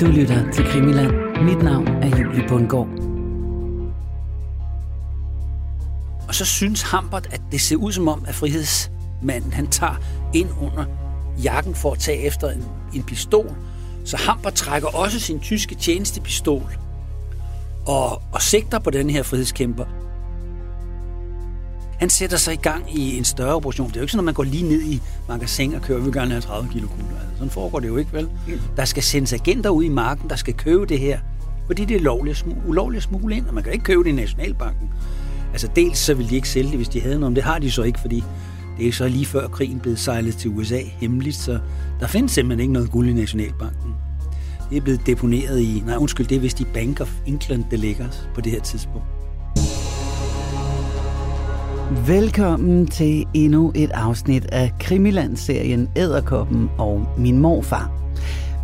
Du lytter til Krimiland. Mit navn er Julie Bundgaard. Og så synes Hambert, at det ser ud som om, at frihedsmanden han tager ind under jakken for at tage efter en, en pistol. Så Hambert trækker også sin tyske tjenestepistol og, og sigter på den her frihedskæmper. Han sætter sig i gang i en større operation. Det er jo ikke sådan, at man går lige ned i magasin og kører, vi vil gerne have 30 kilo kugler. Altså, sådan foregår det jo ikke, vel? Der skal sendes agenter ud i marken, der skal købe det her. Fordi det er lovligt, ulovligt at smule ind, og man kan ikke købe det i Nationalbanken. Altså dels så ville de ikke sælge det, hvis de havde noget, men det har de så ikke, fordi det er så lige før krigen blev sejlet til USA hemmeligt, så der findes simpelthen ikke noget guld i Nationalbanken. Det er blevet deponeret i, nej undskyld, det er vist i Bank of England, det ligger på det her tidspunkt. Velkommen til endnu et afsnit af Krimiland-serien Æderkoppen og min morfar.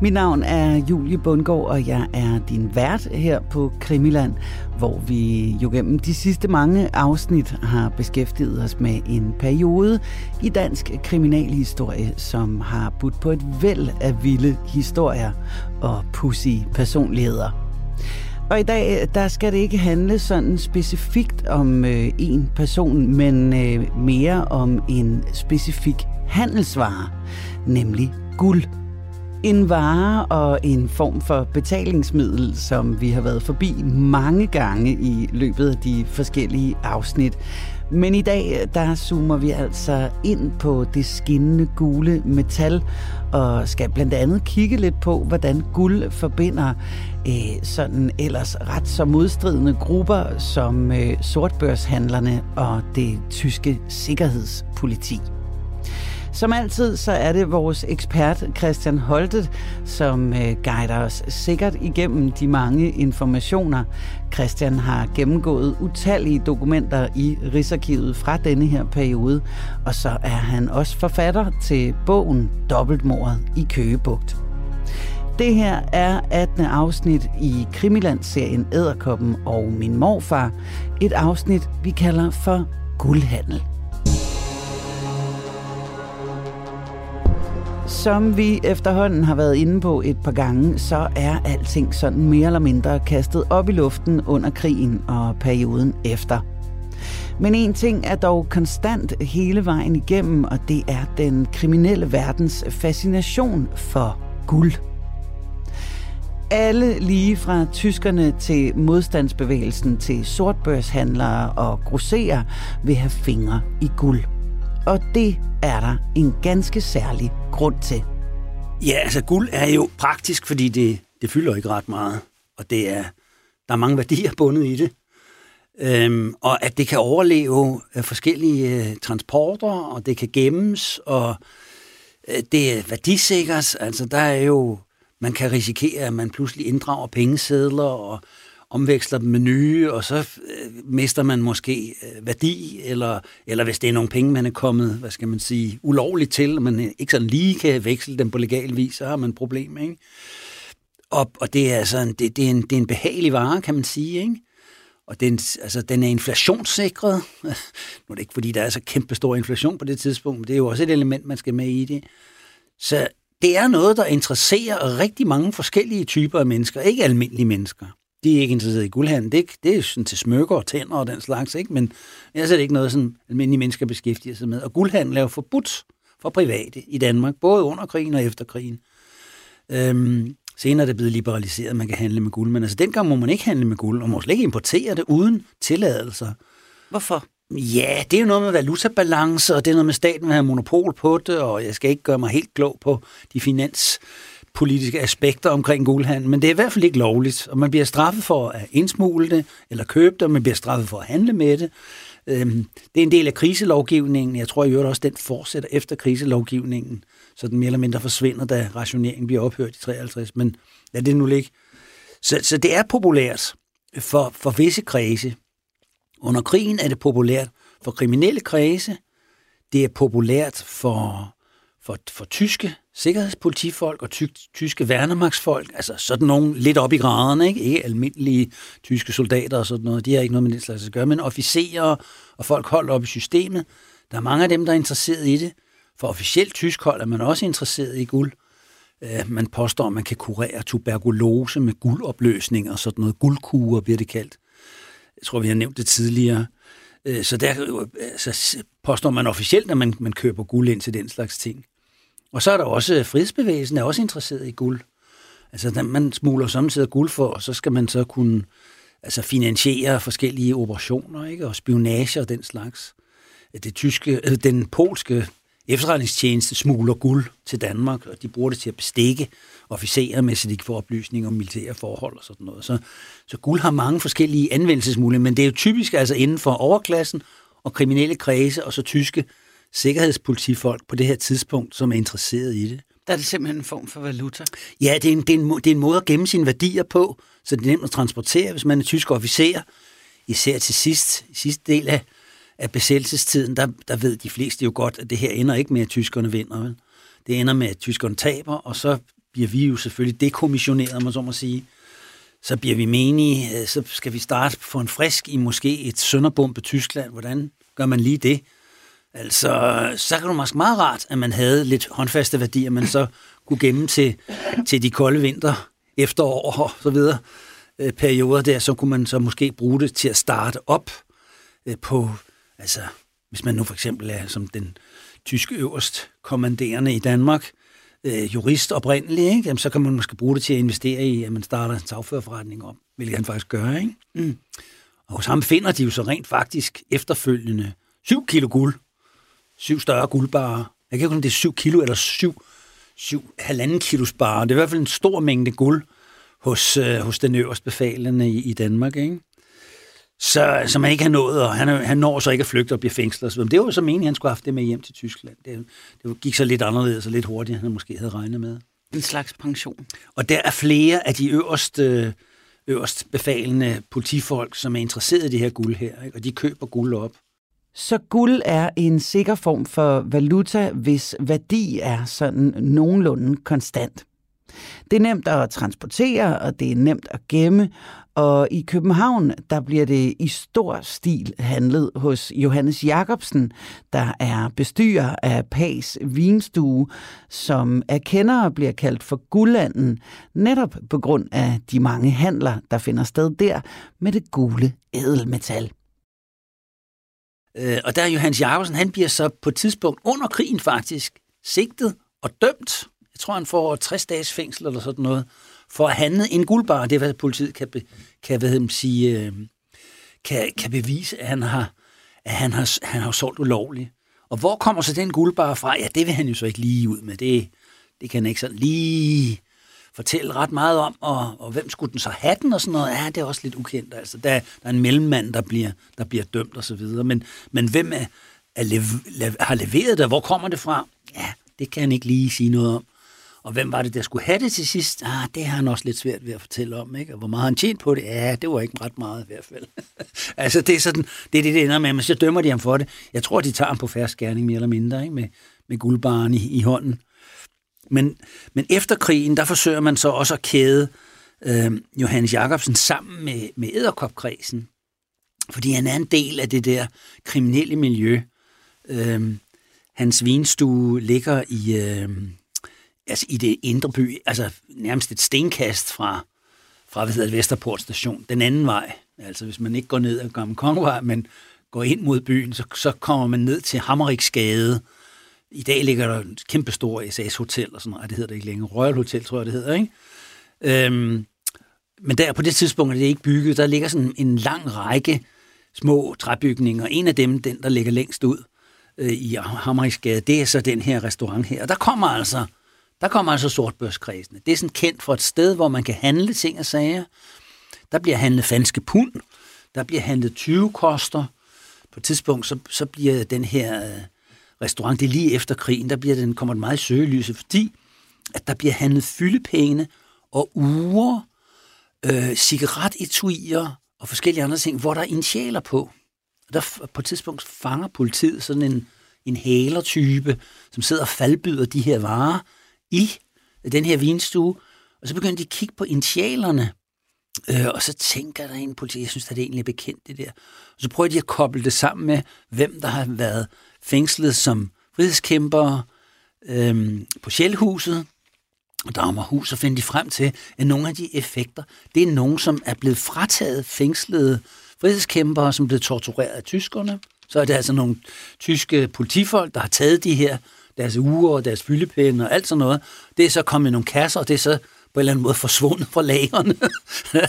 Mit navn er Julie Bundgaard, og jeg er din vært her på Krimiland, hvor vi jo gennem de sidste mange afsnit har beskæftiget os med en periode i dansk kriminalhistorie, som har budt på et væld af vilde historier og pussy personligheder. Og i dag, øh, der skal det ikke handle sådan specifikt om øh, en person, men øh, mere om en specifik handelsvare, nemlig guld. En vare og en form for betalingsmiddel, som vi har været forbi mange gange i løbet af de forskellige afsnit. Men i dag, øh, der zoomer vi altså ind på det skinnende gule metal, og skal blandt andet kigge lidt på, hvordan guld forbinder øh, sådan ellers ret så modstridende grupper som øh, sortbørshandlerne og det tyske sikkerhedspoliti. Som altid, så er det vores ekspert Christian Holtet, som øh, guider os sikkert igennem de mange informationer. Christian har gennemgået utallige dokumenter i Rigsarkivet fra denne her periode, og så er han også forfatter til bogen Dobbeltmordet i Køgebugt. Det her er 18. afsnit i Krimiland-serien Æderkoppen og min morfar. Et afsnit, vi kalder for Guldhandel. Som vi efterhånden har været inde på et par gange, så er alting sådan mere eller mindre kastet op i luften under krigen og perioden efter. Men en ting er dog konstant hele vejen igennem, og det er den kriminelle verdens fascination for guld. Alle lige fra tyskerne til modstandsbevægelsen til sortbørshandlere og grosserer vil have fingre i guld. Og det er der en ganske særlig grund til. Ja, altså guld er jo praktisk, fordi det, det fylder ikke ret meget, og det er, der er mange værdier bundet i det. Øhm, og at det kan overleve øh, forskellige øh, transporter, og det kan gemmes, og øh, det er værdisikres. Altså der er jo, man kan risikere, at man pludselig inddrager pengesedler, og omveksler dem med nye, og så øh, mister man måske øh, værdi, eller, eller hvis det er nogle penge, man er kommet, hvad skal man sige, ulovligt til, og man øh, ikke sådan lige kan veksle dem på legal vis, så har man et problem, ikke? Og, og det er altså en, det, det, er en, det er en behagelig vare, kan man sige, ikke? Og den, altså, den er inflationssikret. Nu er det ikke, fordi der er så kæmpe stor inflation på det tidspunkt, men det er jo også et element, man skal med i det. Så det er noget, der interesserer rigtig mange forskellige typer af mennesker, ikke almindelige mennesker de er ikke interesseret i guldhandel. Det, det er sådan til smykker og tænder og den slags, ikke? men ellers er det ikke noget, som almindelige mennesker beskæftiger sig med. Og guldhandel er jo forbudt for private i Danmark, både under krigen og efter krigen. Øhm, senere er det blevet liberaliseret, at man kan handle med guld, men altså dengang må man ikke handle med guld, og må slet ikke importere det uden tilladelser. Hvorfor? Ja, det er jo noget med valutabalance, og det er noget med, staten vil have monopol på det, og jeg skal ikke gøre mig helt klog på de finans politiske aspekter omkring guldhandel, men det er i hvert fald ikke lovligt, og man bliver straffet for at indsmugle det, eller købe det, og man bliver straffet for at handle med det. Øhm, det er en del af kriselovgivningen. Jeg tror i øvrigt også, den fortsætter efter kriselovgivningen, så den mere eller mindre forsvinder, da rationeringen bliver ophørt i 53. Men lad det nu ligge. Så, så det er populært for, for visse kredse. Under krigen er det populært for kriminelle kredse. Det er populært for, for, for tyske sikkerhedspolitifolk og ty- tyske værnemagtsfolk, altså sådan nogle lidt op i graderne, ikke? ikke almindelige tyske soldater og sådan noget, de har ikke noget med det slags at gøre, men officerer og folk holdt op i systemet, der er mange af dem, der er interesseret i det. For officielt tysk hold er man også interesseret i guld. Øh, man påstår, at man kan kurere tuberkulose med guldopløsning og sådan noget. Guldkuger bliver det kaldt. Jeg tror, vi har nævnt det tidligere. Øh, så der så påstår man officielt, at man, man køber guld ind til den slags ting. Og så er der også, øh, frihedsbevægelsen er også interesseret i guld. Altså, man smuler samtidig guld for, og så skal man så kunne altså, finansiere forskellige operationer, ikke? og spionage og den slags. Det tyske, øh, den polske efterretningstjeneste smugler guld til Danmark, og de bruger det til at bestikke officerer, med, så de kan få oplysninger om militære forhold og sådan noget. Så, så guld har mange forskellige anvendelsesmuligheder, men det er jo typisk altså inden for overklassen og kriminelle kredse, og så tyske sikkerhedspolitifolk på det her tidspunkt, som er interesseret i det. Der er det simpelthen en form for valuta? Ja, det er en, det er en, det er en måde at gemme sine værdier på, så det er nemt at transportere, hvis man er tysk officer. Især til sidst, sidste del af, af besættelsestiden, der, der ved de fleste jo godt, at det her ender ikke med, at tyskerne vinder. Vel? Det ender med, at tyskerne taber, og så bliver vi jo selvfølgelig dekommissioneret, man så må sige. Så bliver vi menige, øh, så skal vi starte for en frisk i måske et sønderbombe Tyskland. Hvordan gør man lige det? Altså, så kan det måske meget rart, at man havde lidt håndfaste værdier, man så kunne gemme til, til de kolde vinter, efterår og så videre øh, perioder der, så kunne man så måske bruge det til at starte op øh, på, altså, hvis man nu for eksempel er som den tyske øverst kommanderende i Danmark, øh, jurist oprindelig, ikke? Jamen, så kan man måske bruge det til at investere i, at man starter en sagførerforretning op, hvilket han faktisk gør. Ikke? Mm. Og hos ham finder de jo så rent faktisk efterfølgende 7 kilo guld syv større guldbarer. Jeg kan ikke om det er syv kilo eller syv, syv halvanden kilos barer. Det er i hvert fald en stor mængde guld hos, øh, hos den øverste befalende i, i Danmark. Ikke? Så, så man ikke har nået, og han, han når så ikke at flygte og blive fængslet. Så det var så meningen, at han skulle have haft det med hjem til Tyskland. Det, det gik så lidt anderledes og lidt hurtigere, end han måske havde regnet med. En slags pension. Og der er flere af de øverste, øverst befalende politifolk, som er interesseret i det her guld her, ikke? og de køber guld op. Så guld er en sikker form for valuta, hvis værdi er sådan nogenlunde konstant. Det er nemt at transportere, og det er nemt at gemme, og i København, der bliver det i stor stil handlet hos Johannes Jacobsen, der er bestyrer af Pags Vinstue, som af kendere bliver kaldt for guldlanden, netop på grund af de mange handler, der finder sted der med det gule ædelmetal. Øh, og der er Johannes Jacobsen, han bliver så på et tidspunkt under krigen faktisk sigtet og dømt. Jeg tror, han får 60 dages fængsel eller sådan noget, for at handle en guldbar. Det er, hvad politiet kan, be, kan, hvad man sige, øh, kan, kan bevise, at han har, at han har, han har solgt ulovligt. Og hvor kommer så den guldbar fra? Ja, det vil han jo så ikke lige ud med. Det, det kan han ikke sådan lige fortælle ret meget om, og, og hvem skulle den så have den og sådan noget, ja, det er også lidt ukendt. Altså, der, der er en mellemmand, der bliver, der bliver dømt og så videre. Men, men hvem er, er lev, lev, har leveret det? Hvor kommer det fra? Ja, det kan han ikke lige sige noget om. Og hvem var det, der skulle have det til sidst? Ah, det har han også lidt svært ved at fortælle om. Ikke? Og hvor meget han tjent på det? Ja, det var ikke ret meget i hvert fald. altså, det er, sådan, det er det, det ender med. Men så dømmer de ham for det. Jeg tror, de tager ham på færre skærning mere eller mindre, ikke? Med, med guldbaren i, i hånden. Men, men efter krigen, der forsøger man så også at kæde øh, Johannes Jacobsen sammen med, med æderkopkredsen, fordi han er en del af det der kriminelle miljø. Øh, hans vinstue ligger i, øh, altså i det indre by, altså nærmest et stenkast fra, fra hvad hedder det, Vesterport station, den anden vej. Altså hvis man ikke går ned ad Gamle Kongevej, men går ind mod byen, så, så kommer man ned til Hammeriksgade, i dag ligger der et kæmpe stor SAS Hotel og sådan noget. Det hedder det ikke længere. Royal Hotel, tror jeg, det hedder, ikke? Øhm, men der på det tidspunkt er det ikke bygget. Der ligger sådan en lang række små træbygninger. En af dem, den der ligger længst ud øh, i Hammeriksgade, det er så den her restaurant her. Og der kommer altså, der kommer altså sortbørskredsene. Det er sådan kendt for et sted, hvor man kan handle ting og sager. Der bliver handlet fanske pund. Der bliver handlet 20 koster. På et tidspunkt, så, så bliver den her... Øh, restaurant, det er lige efter krigen, der bliver den, kommer den meget i søgelyset, fordi at der bliver handlet fyldepenge og uger, øh, cigaretetuier og forskellige andre ting, hvor der er initialer på. Og der på et tidspunkt fanger politiet sådan en, en hælertype, som sidder og faldbyder de her varer i øh, den her vinstue, og så begynder de at kigge på initialerne, øh, og så tænker der en politi, jeg synes, at det er egentlig bekendt det der. Og så prøver de at koble det sammen med, hvem der har været fængslet som frihedskæmper øhm, på Sjælhuset, Dagmarhus, så finder de frem til, at nogle af de effekter, det er nogen, som er blevet frataget fængslede frihedskæmpere, som blev tortureret af tyskerne. Så er det altså nogle tyske politifolk, der har taget de her, deres uger og deres fyldepinde og alt sådan noget. Det er så kommet i nogle kasser, og det er så på en eller anden måde forsvundet fra lagerne.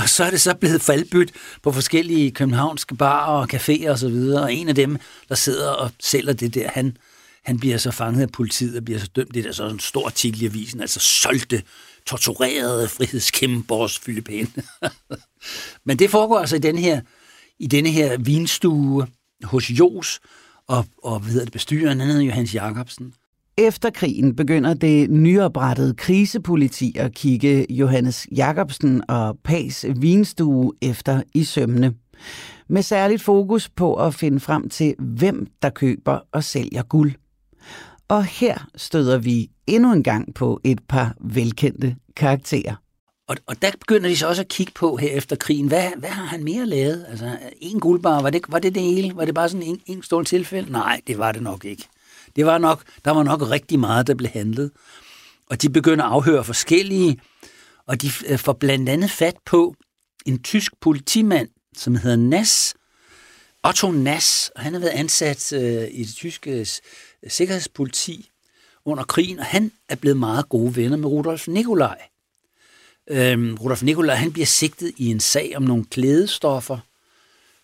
og så er det så blevet faldbyt på forskellige københavnske barer og caféer og så videre. Og en af dem, der sidder og sælger det der, han, han bliver så fanget af politiet og bliver så dømt. Det er så en stor artikel i avisen, altså solgte, torturerede frihedskæmpers Filippine. Men det foregår altså i den her, i denne her vinstue hos Jos, og, og hvad hedder det, bestyreren, han hedder Johannes Jacobsen. Efter krigen begynder det nyoprettede krisepoliti at kigge Johannes Jacobsen og Pags vinstue efter i sømne. Med særligt fokus på at finde frem til, hvem der køber og sælger guld. Og her støder vi endnu en gang på et par velkendte karakterer. Og, og der begynder de så også at kigge på her efter krigen, hvad, hvad har han mere lavet? Altså, en guldbar, var det, var det det hele? Var det bare sådan en, en stor tilfælde? Nej, det var det nok ikke. Det var nok, der var nok rigtig meget, der blev handlet. Og de begynder at afhøre forskellige, og de øh, får blandt andet fat på en tysk politimand, som hedder Nass, Otto Nass, og han har været ansat øh, i det tyske øh, sikkerhedspoliti under krigen, og han er blevet meget gode venner med Rudolf Nikolaj. Øhm, Rudolf Nikolaj, han bliver sigtet i en sag om nogle klædestoffer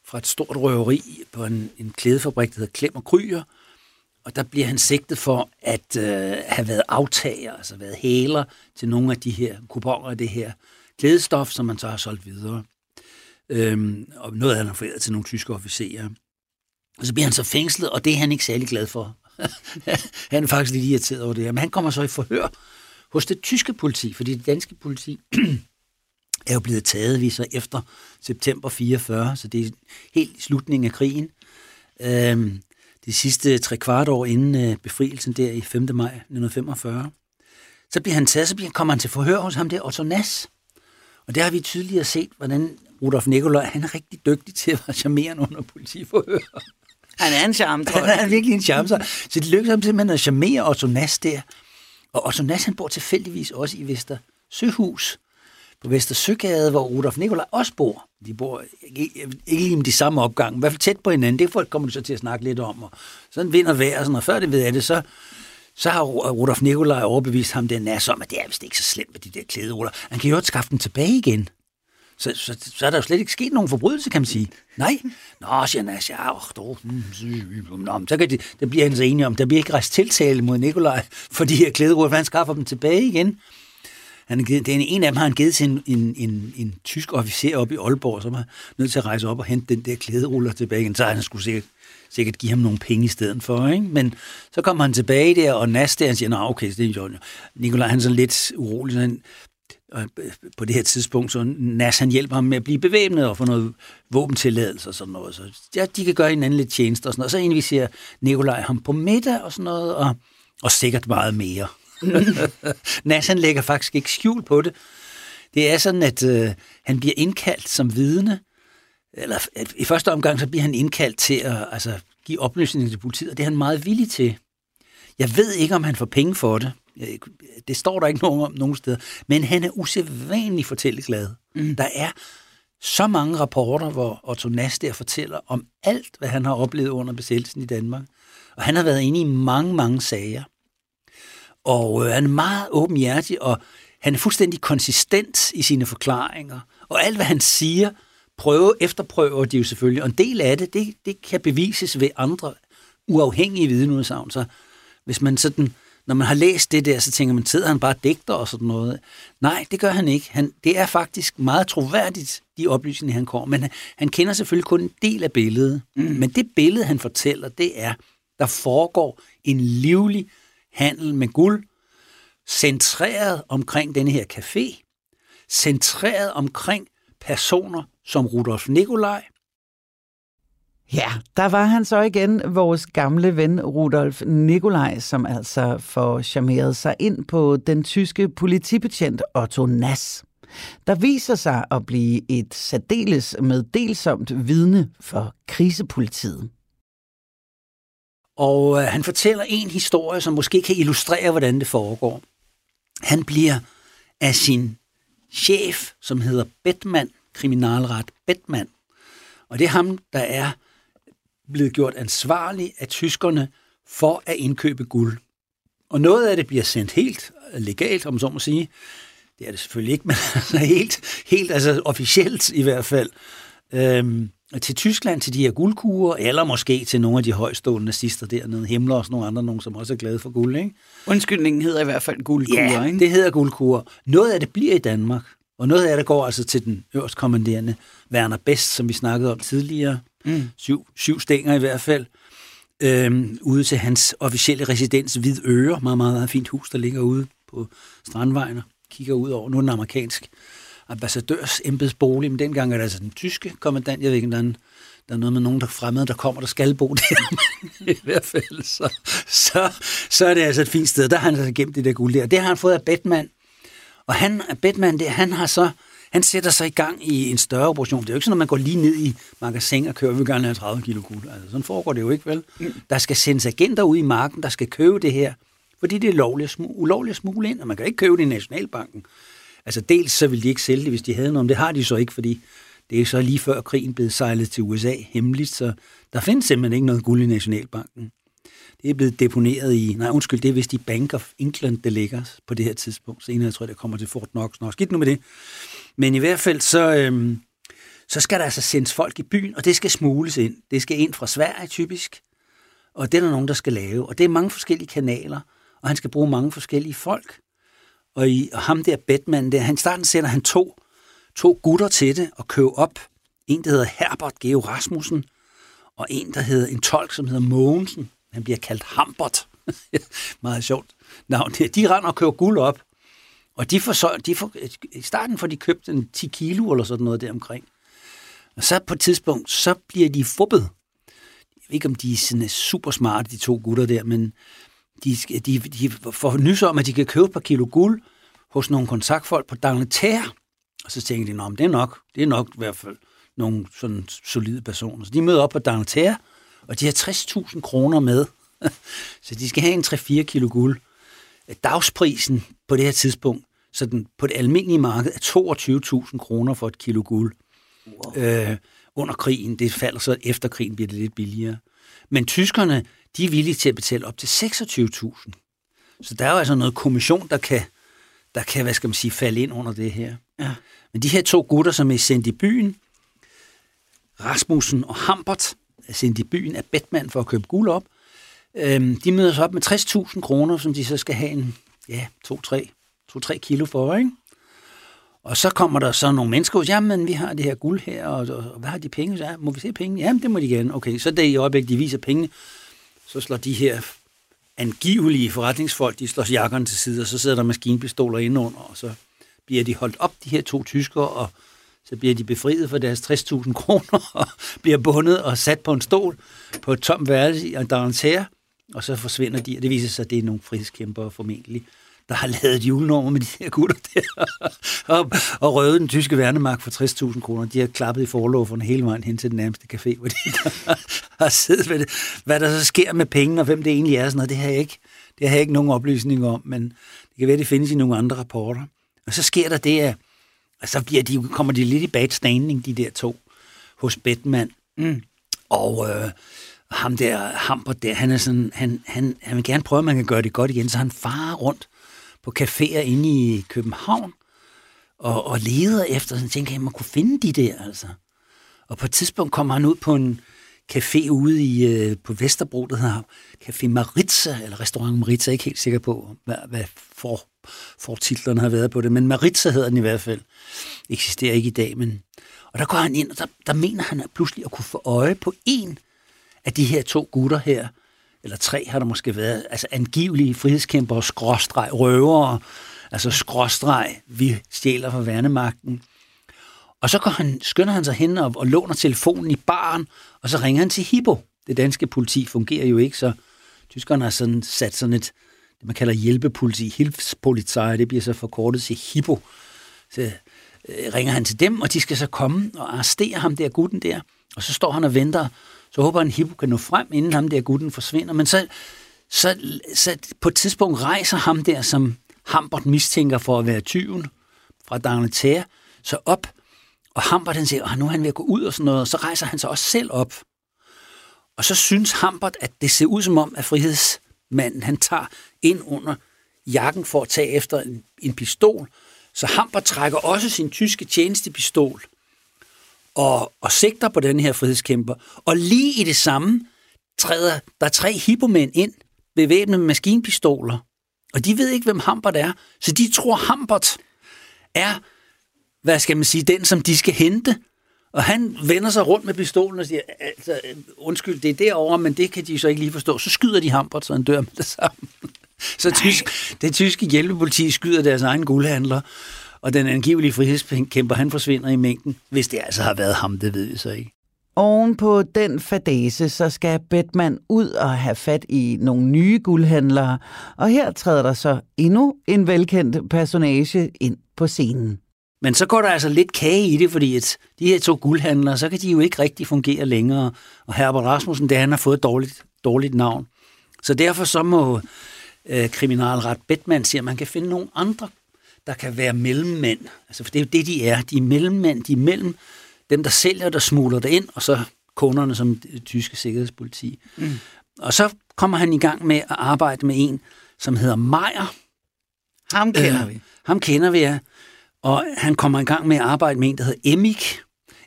fra et stort røveri på en, en klædefabrik, der hedder Klem og Kryer, og der bliver han sigtet for at øh, have været aftager, altså været hæler til nogle af de her kuponer af det her klædestof, som man så har solgt videre. Øhm, og noget han har foræret til nogle tyske officerer. Og så bliver han så fængslet, og det er han ikke særlig glad for. han er faktisk lidt irriteret over det her. Men han kommer så i forhør hos det tyske politi, fordi det danske politi er jo blevet taget vi så efter september 44, så det er helt i slutningen af krigen. Øhm, de sidste tre kvart år inden øh, befrielsen der i 5. maj 1945. Så bliver han taget, så bliver, kommer han til forhør hos ham der, Otto Nass. Og der har vi tydeligere set, hvordan Rudolf Nikolaj, han er rigtig dygtig til at være charmerende under politiforhør. Han er en charme, tror jeg. Han er virkelig en charme. Så det lykkedes ham simpelthen at charmere Otto Nass der. Og Otto Nass, han bor tilfældigvis også i Vester Søhus på Vestersøgade, hvor Rudolf Nikolaj også bor. De bor ikke, ikke lige de samme opgang, i hvert fald tæt på hinanden. Det folk kommer du så til at snakke lidt om. Og sådan vind og vejr, og, sådan, og før det ved jeg det, så, så har Rudolf Nikolaj overbevist ham den Nass om, at det er vist ikke så slemt med de der klæderuller. Han kan jo ikke skaffe dem tilbage igen. Så, så, så er der jo slet ikke sket nogen forbrydelse, kan man sige. Nej. Nå, siger Nas, altså, ja, oh, du, mm, mm, mm. Nå, så kan det, det bliver han så enige om. Der bliver ikke rejst tiltale mod Nikolaj for de her klæderuller, for han skaffer dem tilbage igen. Han, har givet, den en af dem har han givet til en, en, en, en tysk officer op i Aalborg, som er nødt til at rejse op og hente den der klæderuller tilbage igen. Så han skulle sikkert, sikkert give ham nogle penge i stedet for. Ikke? Men så kommer han tilbage der, og Nas der, han siger, nej, okay, det er jo Nikolaj, han er sådan lidt urolig. Så han, og øh, på det her tidspunkt, så Nas han hjælper ham med at blive bevæbnet og få noget våbentilladelse og sådan noget. Så ja, de kan gøre hinanden lidt tjeneste og sådan noget. Så inviterer Nikolaj ham på middag og sådan noget, og, og sikkert meget mere. Nas han lægger faktisk ikke skjul på det. Det er sådan, at øh, han bliver indkaldt som vidne, eller at i første omgang så bliver han indkaldt til at altså, give oplysninger til politiet, og det er han meget villig til. Jeg ved ikke, om han får penge for det. Det står der ikke nogen om nogen steder. Men han er usædvanlig fortælleglad. Mm. Der er så mange rapporter, hvor Otto Nass der fortæller om alt, hvad han har oplevet under besættelsen i Danmark. Og han har været inde i mange, mange sager. Og øh, han er meget åbenhjertig, og han er fuldstændig konsistent i sine forklaringer. Og alt, hvad han siger, prøve, efterprøver de jo selvfølgelig. Og en del af det, det, det kan bevises ved andre uafhængige vidneudsagn. Så hvis man sådan, når man har læst det der, så tænker man, sidder han bare digter og sådan noget? Nej, det gør han ikke. Han, det er faktisk meget troværdigt, de oplysninger, han kommer. Men han, han kender selvfølgelig kun en del af billedet. Mm. Men det billede, han fortæller, det er, der foregår en livlig handel med guld, centreret omkring denne her café, centreret omkring personer som Rudolf Nikolaj. Ja, der var han så igen, vores gamle ven Rudolf Nikolaj, som altså får charmeret sig ind på den tyske politibetjent Otto Nass. Der viser sig at blive et særdeles meddelsomt vidne for krisepolitiet. Og øh, han fortæller en historie, som måske kan illustrere, hvordan det foregår. han bliver af sin chef, som hedder Batman, kriminalret Batman. Og det er ham, der er blevet gjort ansvarlig af tyskerne for at indkøbe guld. Og noget af det bliver sendt helt legalt, om så må sige. Det er det selvfølgelig ikke, men altså helt, helt altså officielt i hvert fald. Øhm, til Tyskland, til de her guldkurer, eller måske til nogle af de højstående nazister dernede, Himmler og sådan nogle andre, nogen, som også er glade for guld, ikke? Undskyldningen hedder i hvert fald guldkurer, ja, ikke? det hedder guldkurer. Noget af det bliver i Danmark, og noget af det går altså til den øverst kommanderende Werner Best, som vi snakkede om tidligere. Mm. Syv, syv stænger i hvert fald. Øhm, ude til hans officielle residens Hvidøre, meget, meget, meget fint hus, der ligger ude på Strandvejen og kigger ud over. Nu er den amerikansk ambassadørs embedsbolig, men dengang er det altså den tyske kommandant. Jeg ved ikke, der er, der er noget med nogen, der fremmede, der kommer, der skal bo der. I hvert fald, så, så, så er det altså et fint sted. Der har han altså gemt det der guld der. Det har han fået af Batman. Og han, Batman, det, han har så han sætter sig i gang i en større operation. Det er jo ikke sådan, at man går lige ned i magasin og kører, vi vil gerne have 30 kilo guld. Altså, sådan foregår det jo ikke, vel? Mm. Der skal sendes agenter ud i marken, der skal købe det her, fordi det er lovligt, ulovligt at smule ind, og man kan ikke købe det i Nationalbanken. Altså dels så ville de ikke sælge det, hvis de havde noget, men det har de så ikke, fordi det er så lige før krigen blev sejlet til USA hemmeligt, så der findes simpelthen ikke noget guld i Nationalbanken. Det er blevet deponeret i, nej undskyld, det er vist i Bank of England, det ligger på det her tidspunkt. Senere jeg tror jeg, det kommer til Fort Knox. Nå, skidt nu med det. Men i hvert fald, så, øhm, så skal der altså sendes folk i byen, og det skal smules ind. Det skal ind fra Sverige typisk, og det er der nogen, der skal lave. Og det er mange forskellige kanaler, og han skal bruge mange forskellige folk. Og, i, og ham der Batman, der, han starten sender han to, to gutter til det og køber op. En, der hedder Herbert Geo Rasmussen, og en, der hedder en tolk, som hedder Mogensen. Han bliver kaldt Hambert. Meget sjovt navn. De render og køber guld op, og de får så, de får, i starten får de købt en 10 kilo eller sådan noget deromkring. Og så på et tidspunkt, så bliver de fubbet. Jeg ved ikke, om de er sådan super smarte, de to gutter der, men de, de, de får nys om, at de kan købe et par kilo guld hos nogle kontaktfolk på Dangleterre. Og så tænker de, at det er nok, det er nok i hvert fald nogle sådan solide personer. Så de møder op på Dangleterre, og de har 60.000 kroner med. så de skal have en 3-4 kilo guld. Dagsprisen på det her tidspunkt, så den på det almindelige marked er 22.000 kroner for et kilo guld. Wow. Øh, under krigen, det falder så efter krigen, bliver det lidt billigere. Men tyskerne, de er villige til at betale op til 26.000. Så der er jo altså noget kommission, der kan, der kan, hvad skal man sige, falde ind under det her. Ja. Men de her to gutter, som er sendt i byen, Rasmussen og Hambert, er sendt i byen af Batman for at købe guld op. Øhm, de møder sig op med 60.000 kroner, som de så skal have en, ja, 2-3 kilo for, ikke? Og så kommer der så nogle mennesker siger, jamen vi har det her guld her, og, og, og hvad har de penge? Så, ja, må vi se penge? Jamen det må de gerne. Okay, så det i øjeblik, de viser pengene, så slår de her angivelige forretningsfolk, de slår jakkerne til side, og så sidder der maskinpistoler indenunder, og så bliver de holdt op, de her to tyskere, og så bliver de befriet for deres 60.000 kroner, og bliver bundet og sat på en stol på et tomt værelse i Darentère, og så forsvinder de, og det viser sig, at det er nogle frihedskæmpere formentlig, der har lavet et julenummer med de her gutter der, og, og røvet den tyske værnemagt for 60.000 kroner. De har klappet i forloverne hele vejen hen til den nærmeste café, hvor de har siddet ved det. Hvad der så sker med penge, og hvem det egentlig er, sådan noget, det har jeg ikke, det har jeg ikke nogen oplysning om, men det kan være, det findes i nogle andre rapporter. Og så sker der det, at og så bliver de, kommer de lidt i bad standing, de der to, hos Batman. Mm. Og øh, ham der, Hamper der, han er sådan, han, han, han vil gerne prøve, at man kan gøre det godt igen, så han farer rundt på caféer inde i København, og, og leder efter, så tænker jeg, man kunne finde de der, altså. Og på et tidspunkt kommer han ud på en café ude i, øh, på Vesterbro, der hedder Café Maritza, eller Restaurant Maritza, jeg er ikke helt sikker på, hvad, hvad for, for titlerne har været på det, men Maritza hedder den i hvert fald. Eksisterer ikke i dag, men... Og der går han ind, og der, der mener han at pludselig at kunne få øje på en af de her to gutter her, eller tre har der måske været, altså angivelige frihedskæmpere, skråstreg, røvere, altså skråstreg, vi stjæler fra værnemagten. Og så går han, skynder han sig hen og, og låner telefonen i baren, og så ringer han til Hippo. Det danske politi fungerer jo ikke, så tyskerne har sådan sat sådan et, det man kalder hjælpepoliti, Hilfspolizei, det bliver så forkortet til Hippo. Så øh, ringer han til dem, og de skal så komme og arrestere ham der, gutten der. Og så står han og venter så håber han, at Hippo kan nå frem, inden ham der gutten forsvinder. Men så, så, så på et tidspunkt rejser ham der, som Hambert mistænker for at være tyven fra D'Angleterre, så op, og Hambert han siger, at nu er han ved at gå ud og sådan noget, og så rejser han sig også selv op. Og så synes Hambert, at det ser ud som om, at frihedsmanden han tager ind under jakken for at tage efter en, en pistol. Så Hambert trækker også sin tyske tjenestepistol og, og sigter på den her frihedskæmper. Og lige i det samme træder der tre hippomænd ind, bevæbnet med maskinpistoler. Og de ved ikke, hvem Hambert er. Så de tror, Hambert er, hvad skal man sige, den, som de skal hente. Og han vender sig rundt med pistolen og siger, altså, undskyld, det er derovre, men det kan de så ikke lige forstå. Så skyder de Hambert, så han dør med det samme. Så tysk, det tyske hjælpepoliti skyder deres egen guldhandler, og den angivelige frihedskæmper, han forsvinder i mængden. Hvis det altså har været ham, det ved vi så ikke. Oven på den fadese, så skal Batman ud og have fat i nogle nye guldhandlere, og her træder der så endnu en velkendt personage ind på scenen. Men så går der altså lidt kage i det, fordi at de her to guldhandlere, så kan de jo ikke rigtig fungere længere. Og Herbert Rasmussen, det han har fået et dårligt, dårligt navn. Så derfor så må øh, kriminalret Batman sige, at man kan finde nogle andre, der kan være mellemmænd. Altså, for det er jo det, de er. De er mellemmænd, de er mellem dem, der sælger, der smugler det ind, og så kunderne som det tyske sikkerhedspoliti. Mm. Og så kommer han i gang med at arbejde med en, som hedder Meyer. Ham kender øh, vi. Ham kender vi, ja. Og han kommer i gang med at arbejde med en, der hedder Emik.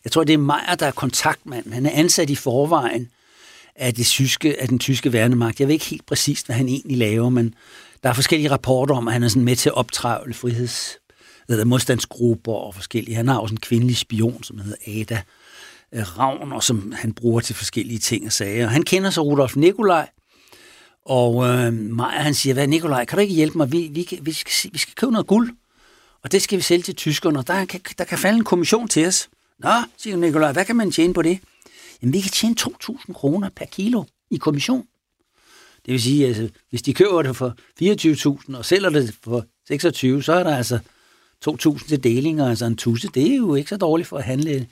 Jeg tror, det er Meyer, der er kontaktmand. Han er ansat i forvejen af, det tyske, af den tyske værnemagt. Jeg ved ikke helt præcist, hvad han egentlig laver, men der er forskellige rapporter om, at han er sådan med til at optrævle friheds, eller modstandsgrupper og forskellige. Han har også en kvindelig spion, som hedder Ada øh, Ravn, og som han bruger til forskellige ting og sager. Han kender så Rudolf Nikolaj, og øh, Maja, han siger, hvad Nikolaj, kan du ikke hjælpe mig? Vi, vi, vi, skal, vi skal købe noget guld, og det skal vi sælge til tyskerne, og der kan, der kan falde en kommission til os. Nå, siger Nikolaj, hvad kan man tjene på det? Jamen, vi kan tjene 2.000 kroner per kilo i kommission. Det vil sige, altså, hvis de køber det for 24.000 og sælger det for 26, så er der altså 2.000 til delinger, altså en tusse. Det er jo ikke så dårligt for at handle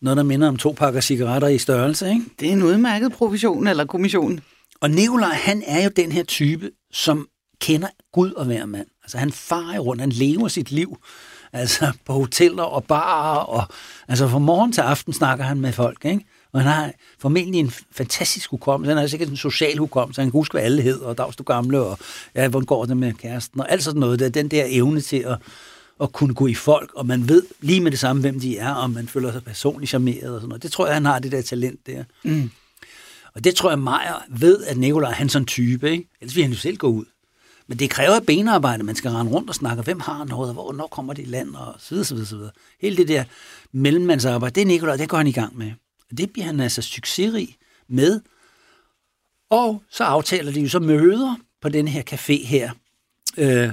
noget, der minder om to pakker cigaretter i størrelse. Ikke? Det er en udmærket provision eller kommission. Og Nikolaj, han er jo den her type, som kender Gud og hver mand. Altså han farer rundt, han lever sit liv altså på hoteller og barer, og altså fra morgen til aften snakker han med folk, ikke? Og han har formentlig en fantastisk hukommelse. Han har sikkert en social hukommelse. Han kan huske, hvad alle hedder, og dags du gamle, og ja, hvordan går det med kæresten, og alt sådan noget. Det er den der evne til at, at kunne gå i folk, og man ved lige med det samme, hvem de er, og man føler sig personligt charmeret og sådan noget. Det tror jeg, han har det der talent der. Mm. Og det tror jeg, Majer ved, at Nikolaj er han sådan en type, ikke? Ellers vil han jo selv gå ud. Men det kræver benarbejde. Man skal rende rundt og snakke, hvem har noget, og hvornår kommer det i land, og så videre, så videre, så videre. Hele det der mellemmandsarbejde, det er Nikolaj, det går han i gang med. Det bliver han altså succesrig med. Og så aftaler de jo så møder på den her café her, øh,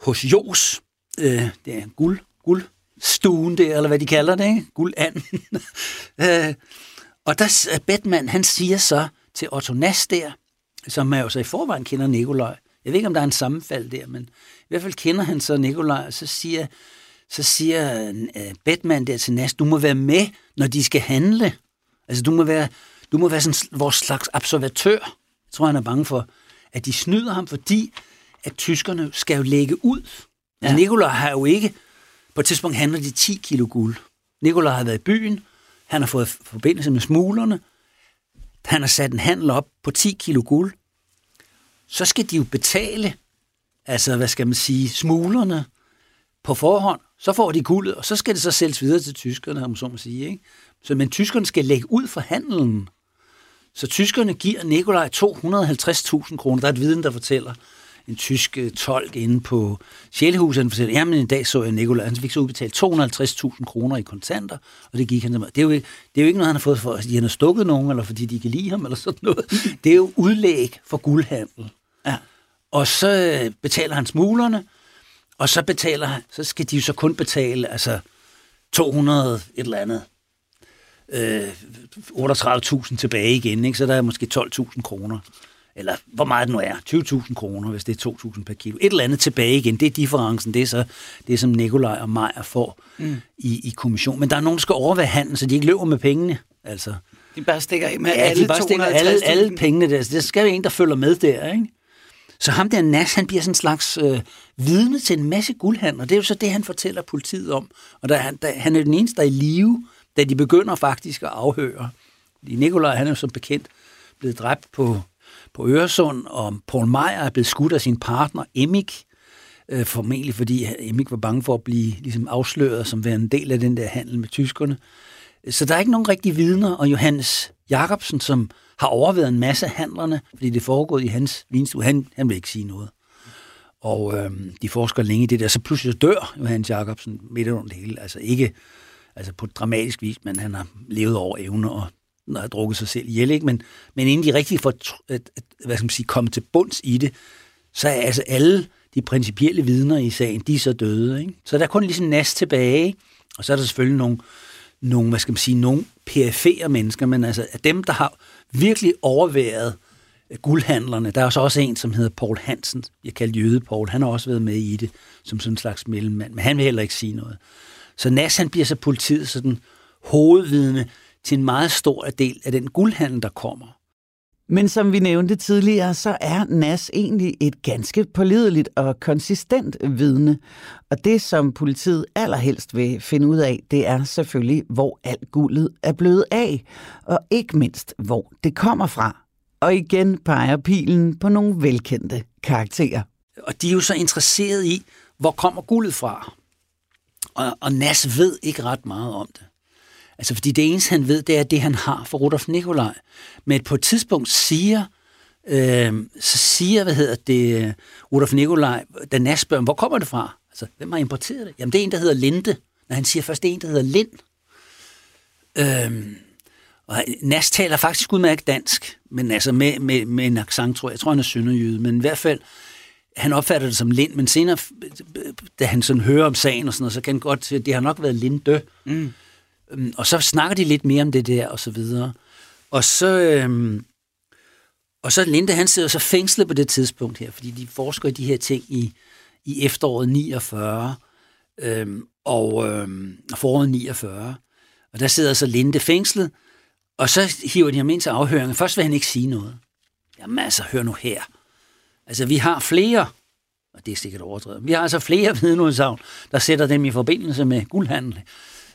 hos Jos. Øh, det er en guld, guldstuen der, eller hvad de kalder det, ikke? Guldanden. øh, og der Batman, han siger så til Otto Nass der, som er jo så i forvejen kender Nikolaj, jeg ved ikke, om der er en sammenfald der, men i hvert fald kender han så Nikolaj, og så siger, så siger uh, Batman der til Nas, du må være med, når de skal handle. Altså, du må være, du må være sådan vores slags observatør. Jeg tror, han er bange for, at de snyder ham, fordi at tyskerne skal jo lægge ud. Ja. Altså, Nikolaj har jo ikke... På et tidspunkt handler de 10 kilo guld. Nikolaj har været i byen, han har fået forbindelse med smuglerne, han har sat en handel op på 10 kilo guld, så skal de jo betale, altså hvad skal man sige, smuglerne på forhånd. Så får de guldet, og så skal det så sælges videre til tyskerne, om så må sige. Ikke? Så, men tyskerne skal lægge ud for handelen. Så tyskerne giver Nikolaj 250.000 kroner. Der er et viden, der fortæller, en tysk øh, tolk inde på Sjælehuset, han fortæller, jamen en dag så jeg Nikolaj, han fik så udbetalt 250.000 kroner i kontanter, og det gik han til mig. Det er, jo, det er jo ikke noget, han har fået for, at han har stukket nogen, eller fordi de kan lide ham, eller sådan noget. Det er jo udlæg for guldhandel. Ja. Og så øh, betaler han smuglerne, og så betaler han, så skal de jo så kun betale, altså 200 et eller andet, øh, 38.000 tilbage igen, ikke? så der er måske 12.000 kroner eller hvor meget det nu er, 20.000 kroner, hvis det er 2.000 per kilo. Et eller andet tilbage igen, det er differencen, det er så det, som Nikolaj og Maja får mm. i, i kommission. Men der er nogen, der skal overvære handlen, så de ikke løber med pengene. Altså. De bare stikker med ja, alle de bare stikker alle, alle pengene der. Så det skal være en, der følger med der, ikke? Så ham der Nas, han bliver sådan en slags øh, vidne til en masse guldhandler. Det er jo så det, han fortæller politiet om. Og der, der, han er den eneste, der er i live, da de begynder faktisk at afhøre. Nikolaj, han er jo som bekendt blevet dræbt på, på Øresund, og Paul Meyer er blevet skudt af sin partner, Emik, øh, formentlig fordi øh, Emik var bange for at blive ligesom afsløret som være en del af den der handel med tyskerne. Så der er ikke nogen rigtige vidner, og Johannes Jacobsen, som har overvejet en masse af handlerne, fordi det foregået i hans vinstue, han, han vil ikke sige noget. Og øh, de forsker længe i det der, så pludselig dør Johannes Jacobsen midt under det hele. Altså ikke altså på dramatisk vis, men han har levet over evne og når har drukket sig selv ihjel, ikke? Men, men inden de rigtig får at, at, hvad skal man sige, komme til bunds i det, så er altså alle de principielle vidner i sagen, de er så døde. Ikke? Så der er kun ligesom næst tilbage, og så er der selvfølgelig nogle, nogle hvad skal man sige, nogle perifere mennesker, men altså af dem, der har virkelig overværet øh, guldhandlerne, der er så også en, som hedder Paul Hansen, jeg kalder Jøde Paul, han har også været med i det, som sådan en slags mellemmand, men han vil heller ikke sige noget. Så Nas, han bliver så politiet sådan hovedvidne til en meget stor del af den guldhandel, der kommer. Men som vi nævnte tidligere, så er NAS egentlig et ganske pålideligt og konsistent vidne. Og det, som politiet allerhelst vil finde ud af, det er selvfølgelig, hvor alt guldet er blevet af, og ikke mindst, hvor det kommer fra. Og igen peger pilen på nogle velkendte karakterer. Og de er jo så interesseret i, hvor kommer guldet fra? Og, og Nas ved ikke ret meget om det. Altså, fordi det eneste, han ved, det er det, han har for Rudolf Nikolaj. Men på et tidspunkt siger, øh, så siger, hvad hedder det, Rudolf Nikolaj, da Nas spørger, hvor kommer det fra? Altså, hvem har importeret det? Jamen, det er en, der hedder Linde. Når han siger først, det er en, der hedder Lind. Øh, og Nas taler faktisk udmærket dansk, men altså med, med, med en accent, tror jeg. Jeg tror, han er sønderjyde, men i hvert fald, han opfatter det som Lind, men senere, da han sådan hører om sagen og sådan noget, så kan han godt sige, at det har nok været Linde. Mm. Øhm, og så snakker de lidt mere om det der, og så videre. Og så, øhm, og så Linde, han sidder så fængslet på det tidspunkt her, fordi de forsker i de her ting i, i efteråret 49 øhm, og øhm, foråret 49. Og der sidder så Linde fængslet, og så hiver de ham ind til afhøringen. Først vil han ikke sige noget. Jamen altså, hør nu her. Altså, vi har flere, og det er sikkert overdrevet, vi har altså flere vidneudsagn, der sætter dem i forbindelse med guldhandel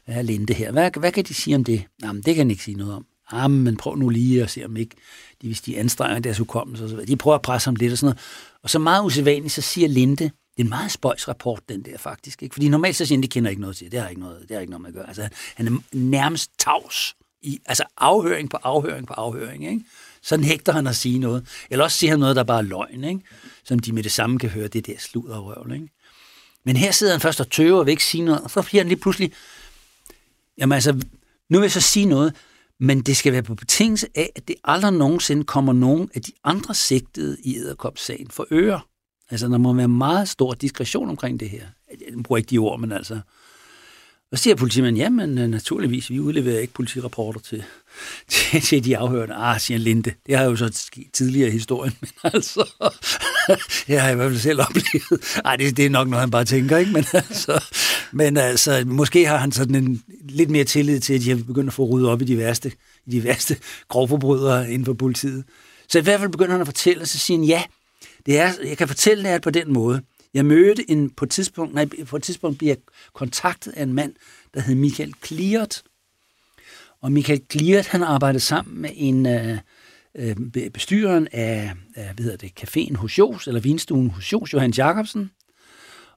hvad er Linde her? Hvad, hvad kan de sige om det? Jamen, det kan de ikke sige noget om. Jamen, men prøv nu lige at se, om ikke, de, hvis de anstrenger deres hukommelse, så de prøver at presse ham lidt og sådan noget. Og så meget usædvanligt, så siger Linde, det er en meget spøjs rapport, den der faktisk. Ikke? Fordi normalt så siger han, det kender ikke noget til. Det har ikke noget, det har ikke noget med at gøre. Altså, han er nærmest tavs. I, altså afhøring på afhøring på afhøring. Ikke? Så nægter han at sige noget. Eller også siger han noget, der bare er løgn. Ikke? Som de med det samme kan høre, det der sludder og røvl. Ikke? Men her sidder han først og tøver og vil ikke sige noget. Og så bliver han lige pludselig Jamen altså, nu vil jeg så sige noget, men det skal være på betingelse af, at det aldrig nogensinde kommer nogen af de andre sigtede i æderkopssagen for øre. Altså, der må være meget stor diskretion omkring det her. Jeg bruger ikke de ord, men altså, og så siger politimanden, ja, men øh, naturligvis, vi udleverer ikke politirapporter til, til, til de afhørende. Ah, siger Linde, det har jo så sket tidligere i historien, men altså, jeg har i hvert fald selv oplevet. Ej, det, det er nok noget, han bare tænker, ikke? Men altså, men altså, måske har han sådan en lidt mere tillid til, at de har begyndt at få ryddet op i de værste, i de værste grovforbrydere inden for politiet. Så i hvert fald begynder han at fortælle, og så siger han, ja, det er, jeg kan fortælle det på den måde. Jeg mødte en, på et tidspunkt, nej, på et tidspunkt bliver jeg kontaktet af en mand, der hed Michael Kliert. Og Michael Kliert, han arbejdede sammen med en øh, øh, bestyreren af, øh, hvad hedder det, caféen hos Jos, eller vinstuen hos Jos, Johan Jacobsen.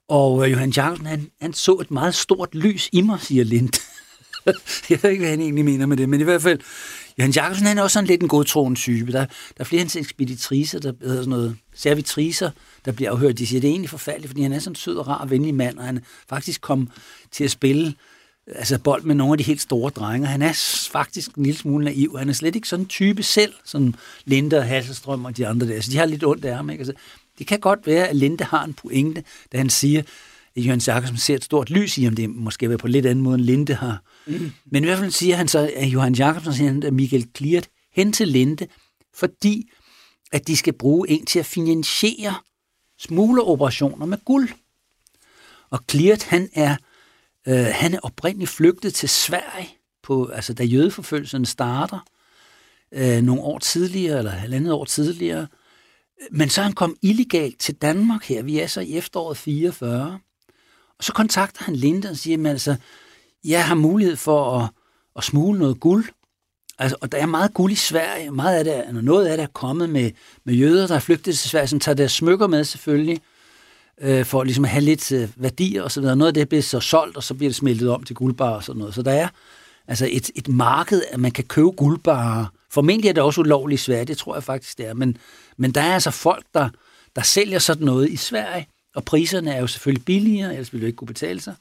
Og øh, Johan Jacobsen, han, han så et meget stort lys i mig, siger Lind. jeg ved ikke, hvad han egentlig mener med det, men i hvert fald, Johan Jacobsen, han er også sådan lidt en godtroende type. Der, der er flere hans ekspeditriser, der hedder sådan noget, servitriser, der bliver afhørt. De siger, det er egentlig forfærdeligt, fordi han er sådan en sød og rar og venlig mand, og han faktisk kom til at spille altså bold med nogle af de helt store drenge. Han er faktisk en lille smule naiv. Han er slet ikke sådan en type selv, som Linde og Hasselstrøm og de andre der. Så de har lidt ondt af ham. Ikke? Altså, det kan godt være, at Linde har en pointe, da han siger, Jørgen Jakobsen ser et stort lys i ham. Det måske være på lidt anden måde, end Linde har. Mm. Men i hvert fald siger han så, at Johan Jakobsen siger, at Michael Kliert hen til Linde, fordi at de skal bruge en til at finansiere smugleroperationer med guld. Og Kliert, han er, øh, han er oprindeligt flygtet til Sverige, på, altså da jødeforfølgelsen starter, øh, nogle år tidligere, eller halvandet år tidligere, Men så er han kom illegalt til Danmark her. Vi er så i efteråret 44. Og så kontakter han Linda og siger, at altså, jeg har mulighed for at, at smule noget guld. Altså, og der er meget guld i Sverige. Meget af det, noget af det er kommet med, med jøder, der er flygtet til Sverige, som tager deres smykker med selvfølgelig, øh, for ligesom at have lidt øh, værdier og så videre. Noget af det bliver så solgt, og så bliver det smeltet om til guldbar og sådan noget. Så der er altså et, et marked, at man kan købe guldbarer. Formentlig er det også ulovligt i Sverige, det tror jeg faktisk, det er. Men, men der er altså folk, der, der sælger sådan noget i Sverige, og priserne er jo selvfølgelig billigere, ellers ville det ikke kunne betale sig.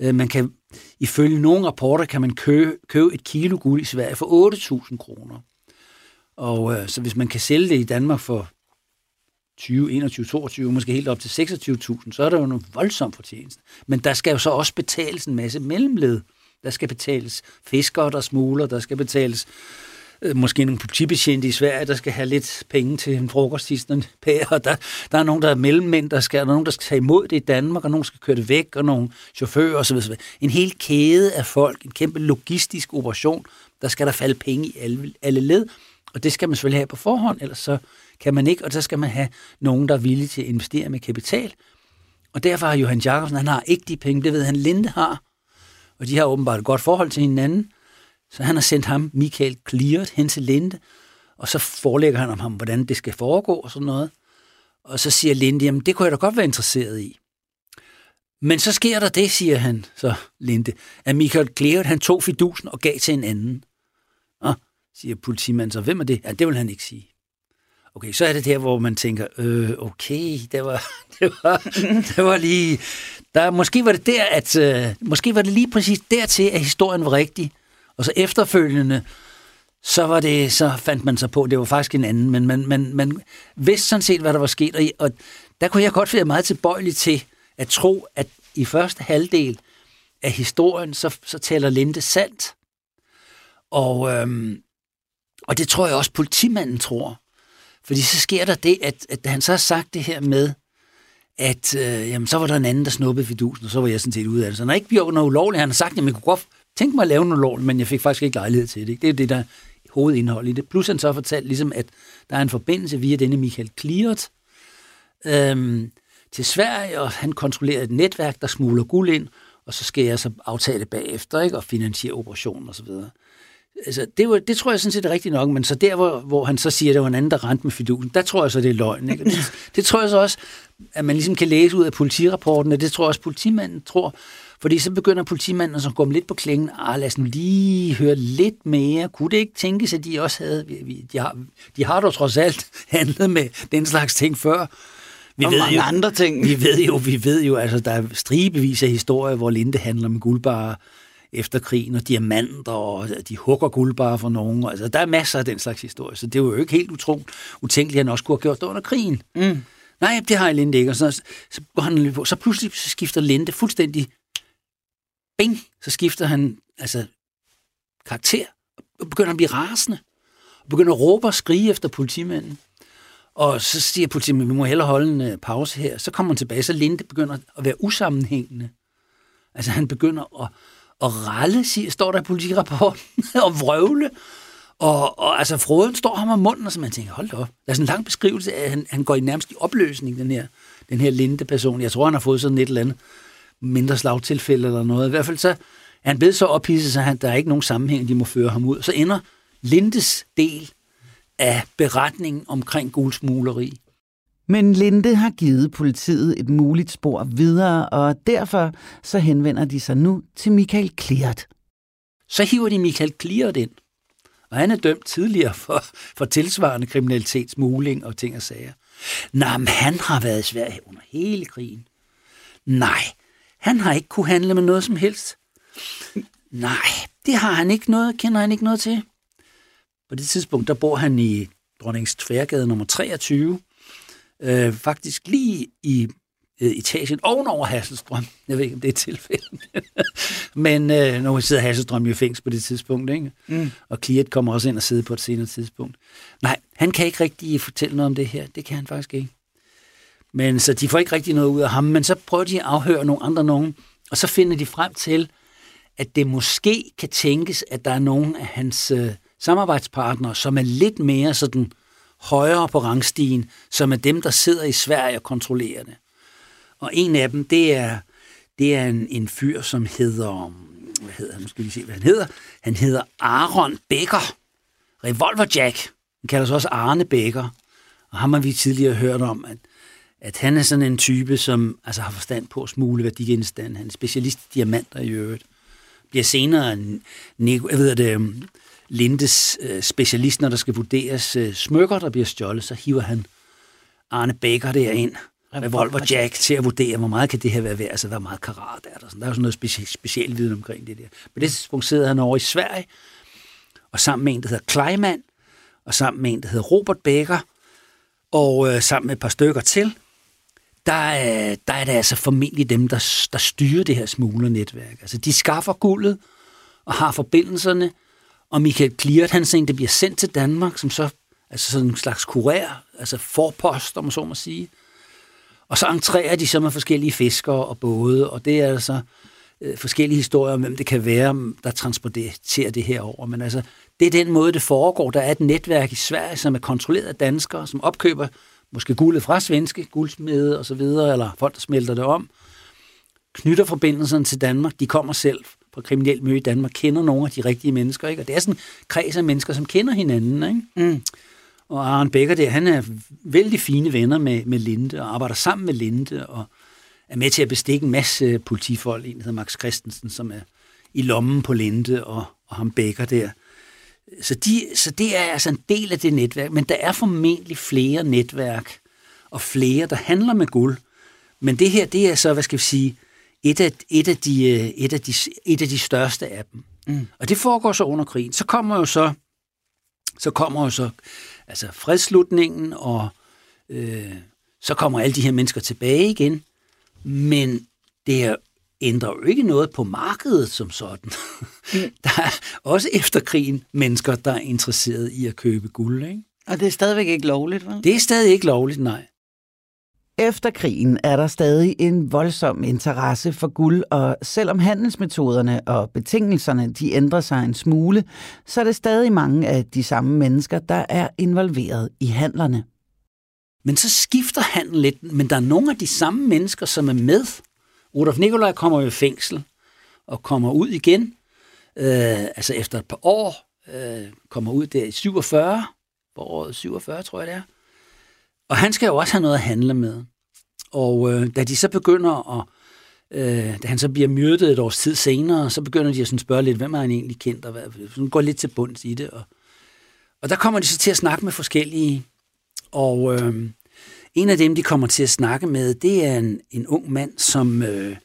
Øh, man kan, ifølge nogle rapporter kan man købe, købe et kilo guld i Sverige for 8.000 kroner. Og øh, så hvis man kan sælge det i Danmark for 20, 21, 22, måske helt op til 26.000, så er der jo en voldsom fortjeneste. Men der skal jo så også betales en masse mellemled. Der skal betales fiskere, der smuler, der skal betales øh, måske nogle politibetjente i Sverige, der skal have lidt penge til en frokost i en pære, og der, der er nogen, der er mellemmænd, der skal, der er nogen, der skal tage imod det i Danmark, og nogen skal køre det væk, og nogle chauffører osv. En hel kæde af folk, en kæmpe logistisk operation, der skal der falde penge i alle, alle led, og det skal man selvfølgelig have på forhånd, ellers så kan man ikke, og så skal man have nogen, der er villige til at investere med kapital. Og derfor har Johan Jacobsen, han har ikke de penge, det ved han, Linde har, og de har åbenbart et godt forhold til hinanden, så han har sendt ham, Michael Cleart, hen til Linde, og så forelægger han om ham, hvordan det skal foregå og sådan noget. Og så siger Linde, jamen det kunne jeg da godt være interesseret i. Men så sker der det, siger han, så Linde, at Michael Cleart, han tog fidusen og gav til en anden. Og siger politimanden så, hvem er det? Ja, det vil han ikke sige. Okay, så er det der, hvor man tænker, øh, okay, det var, det var, det var lige... Der, måske var det der, at... Øh, måske var det lige præcis dertil, at historien var rigtig. Og så efterfølgende, så, var det, så fandt man sig på, det var faktisk en anden, men man, man, man vidste sådan set, hvad der var sket, og, og der kunne jeg godt være meget tilbøjelig til at tro, at i første halvdel af historien, så, så taler Linde sandt. Og, øhm, og det tror jeg også politimanden tror. Fordi så sker der det, at, at han så har sagt det her med, at øh, jamen, så var der en anden, der snuppede fidusen, og så var jeg sådan set ude af det. Så han har ikke gjort noget ulovligt. Han har sagt, at man kunne godt tænke mig at lave noget lovligt, men jeg fik faktisk ikke lejlighed til det. Ikke? Det er det, der er hovedindhold i det. Plus han så fortalt, ligesom, at der er en forbindelse via denne Michael Kliert øhm, til Sverige, og han kontrollerer et netværk, der smugler guld ind, og så skal jeg så aftale bagefter, ikke? og finansiere operationen osv. Altså, det, var, det tror jeg sådan set er rigtigt nok, men så der, hvor, hvor han så siger, at det var en anden, der rent med fidusen, der tror jeg så, det er løgn. Ikke? Det, det tror jeg så også, at man ligesom kan læse ud af politirapporten, og det tror jeg også, politimanden tror, fordi så begynder politimanden at gå lidt på klingen, ah, lad os nu lige høre lidt mere. Kunne det ikke tænkes, at de også havde, de har, de har dog trods alt handlet med den slags ting før. Vi og ved mange jo, andre ting. Vi ved jo, vi ved jo, altså der er stribevis af historier, hvor Linde handler med guldbarer efter krigen, og diamanter, og de hugger guldbarer for nogen. Altså, der er masser af den slags historie, så det var jo ikke helt utro, utænkeligt, at han også kunne have gjort det under krigen. Mm. Nej, det har Linde ikke. Og så, så, går han så pludselig skifter Linde fuldstændig bing, så skifter han altså karakter, og begynder at blive rasende, og begynder at råbe og skrige efter politimanden. Og så siger politimanden, vi må hellere holde en øh, pause her. Så kommer han tilbage, så Linde begynder at være usammenhængende. Altså han begynder at, at ralle, siger, står der i politirapporten, og vrøvle. Og, og altså Froden står ham om munden, og så man tænker, hold da op. Der er sådan en lang beskrivelse af, at han, han går i nærmest i opløsning, den her, den her Linde-person. Jeg tror, han har fået sådan et eller andet mindre slagtilfælde eller noget. I hvert fald så er han blevet så ophidset, så han, der er ikke nogen sammenhæng, de må føre ham ud. Så ender Lindes del af beretningen omkring guldsmugleri. Men Linde har givet politiet et muligt spor videre, og derfor så henvender de sig nu til Michael Kliert. Så hiver de Michael Kliert ind, og han er dømt tidligere for, for tilsvarende kriminalitet, smugling og ting og sager. Nej, men han har været i Sverige under hele krigen. Nej, han har ikke kunne handle med noget som helst. Nej, det har han ikke noget, kender han ikke noget til. På det tidspunkt, der bor han i Dronnings Tværgade nummer 23. Øh, faktisk lige i øh, etagen ovenover Hasselstrøm. Jeg ved ikke, om det er et tilfælde. Men øh, nu sidder Hasselstrøm jo i fængsel på det tidspunkt, ikke? Mm. og Kliet kommer også ind og sidder på et senere tidspunkt. Nej, han kan ikke rigtig fortælle noget om det her. Det kan han faktisk ikke. Men så de får ikke rigtig noget ud af ham, men så prøver de at afhøre nogle andre nogen, og så finder de frem til, at det måske kan tænkes, at der er nogen af hans øh, samarbejdspartnere, som er lidt mere sådan højere på rangstigen, som er dem, der sidder i Sverige og kontrollerer det. Og en af dem, det er, det er en, en fyr, som hedder, hvad hedder han, nu skal vi se, hvad han hedder. Han hedder Aaron Becker, Revolver Jack. Han kalder sig også Arne Becker. Og ham har vi tidligere hørt om, at, at han er sådan en type, som altså, har forstand på at smule værdigenstande. Han er specialist i diamanter i øvrigt. Bliver senere en, jeg ved det, Lindes øh, specialist, når der skal vurderes øh, smykker, der bliver stjålet, så hiver han Arne Baker derind, Revolver Jack, til at vurdere, hvor meget kan det her være værd, altså hvor meget karat er der. Sådan. Der er jo sådan noget speci- specielt viden omkring det der. På det tidspunkt sidder han over i Sverige, og sammen med en, der hedder Kleiman, og sammen med en, der hedder Robert Baker, og øh, sammen med et par stykker til, der øh, der er det altså formentlig dem, der, der styrer det her smuglernetværk. Altså, de skaffer guldet og har forbindelserne, og Michael Kliert, han siger, det bliver sendt til Danmark, som så altså sådan en slags kurér, altså forpost, om man så må sige. Og så entrerer de så med forskellige fiskere og både, og det er altså øh, forskellige historier om, hvem det kan være, der transporterer det her over. Men altså, det er den måde, det foregår. Der er et netværk i Sverige, som er kontrolleret af danskere, som opkøber måske guldet fra svenske guldsmede og så videre, eller folk, der smelter det om, knytter forbindelserne til Danmark. De kommer selv fra kriminelt miljø i Danmark, kender nogle af de rigtige mennesker. Ikke? Og det er sådan en kreds af mennesker, som kender hinanden. Ikke? Mm. Og Arne Becker der, han er vældig fine venner med, med Linde, og arbejder sammen med Linde, og er med til at bestikke en masse politifolk. En hedder Max Christensen, som er i lommen på Linde, og, og ham Becker der. Så, de, så det er altså en del af det netværk, men der er formentlig flere netværk, og flere, der handler med guld. Men det her, det er så, hvad skal vi sige, et af, et af, de, øh, et af, de, et af de største af dem. Mm. Og det foregår så under krigen. Så kommer jo så, så kommer jo så altså fredslutningen, og øh, så kommer alle de her mennesker tilbage igen. Men det er ændrer jo ikke noget på markedet som sådan. Mm. Der er også efter krigen mennesker, der er interesseret i at købe guld. Ikke? Og det er stadigvæk ikke lovligt, hva'? Det er stadig ikke lovligt, nej. Efter krigen er der stadig en voldsom interesse for guld, og selvom handelsmetoderne og betingelserne de ændrer sig en smule, så er det stadig mange af de samme mennesker, der er involveret i handlerne. Men så skifter handlen lidt, men der er nogle af de samme mennesker, som er med. Rudolf Nikolaj kommer jo i fængsel og kommer ud igen, øh, altså efter et par år, øh, kommer ud der i 47, på året 47, tror jeg det er. Og han skal jo også have noget at handle med. Og øh, da de så begynder at, øh, da han så bliver myrdet et års tid senere, så begynder de at sådan spørge lidt, hvem er han egentlig kendt, og hvad, sådan går lidt til bunds i det. Og, og der kommer de så til at snakke med forskellige, og øh, en af dem, de kommer til at snakke med, det er en, en ung mand, som, øh,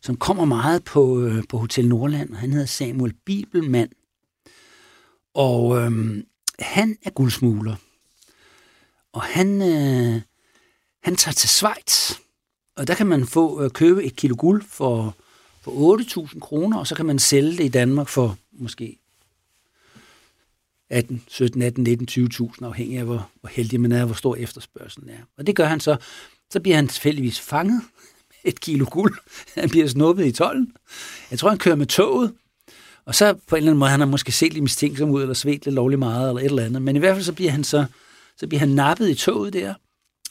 som kommer meget på, øh, på Hotel Nordland, han hedder Samuel Bibelmand. Og øh, han er guldsmugler. Og han, øh, han tager til Schweiz, og der kan man få øh, købe et kilo guld for, for 8.000 kroner, og så kan man sælge det i Danmark for måske 18, 17, 18, 19, 20.000, afhængig af, hvor, hvor heldig man er, hvor stor efterspørgselen er. Og det gør han så. Så bliver han tilfældigvis fanget med et kilo guld. Han bliver snuppet i tolden. Jeg tror, han kører med toget. Og så på en eller anden måde, han har måske set lidt mistænksom ud, eller svedt lidt lovligt meget, eller et eller andet. Men i hvert fald så bliver han så så bliver han nappet i toget der,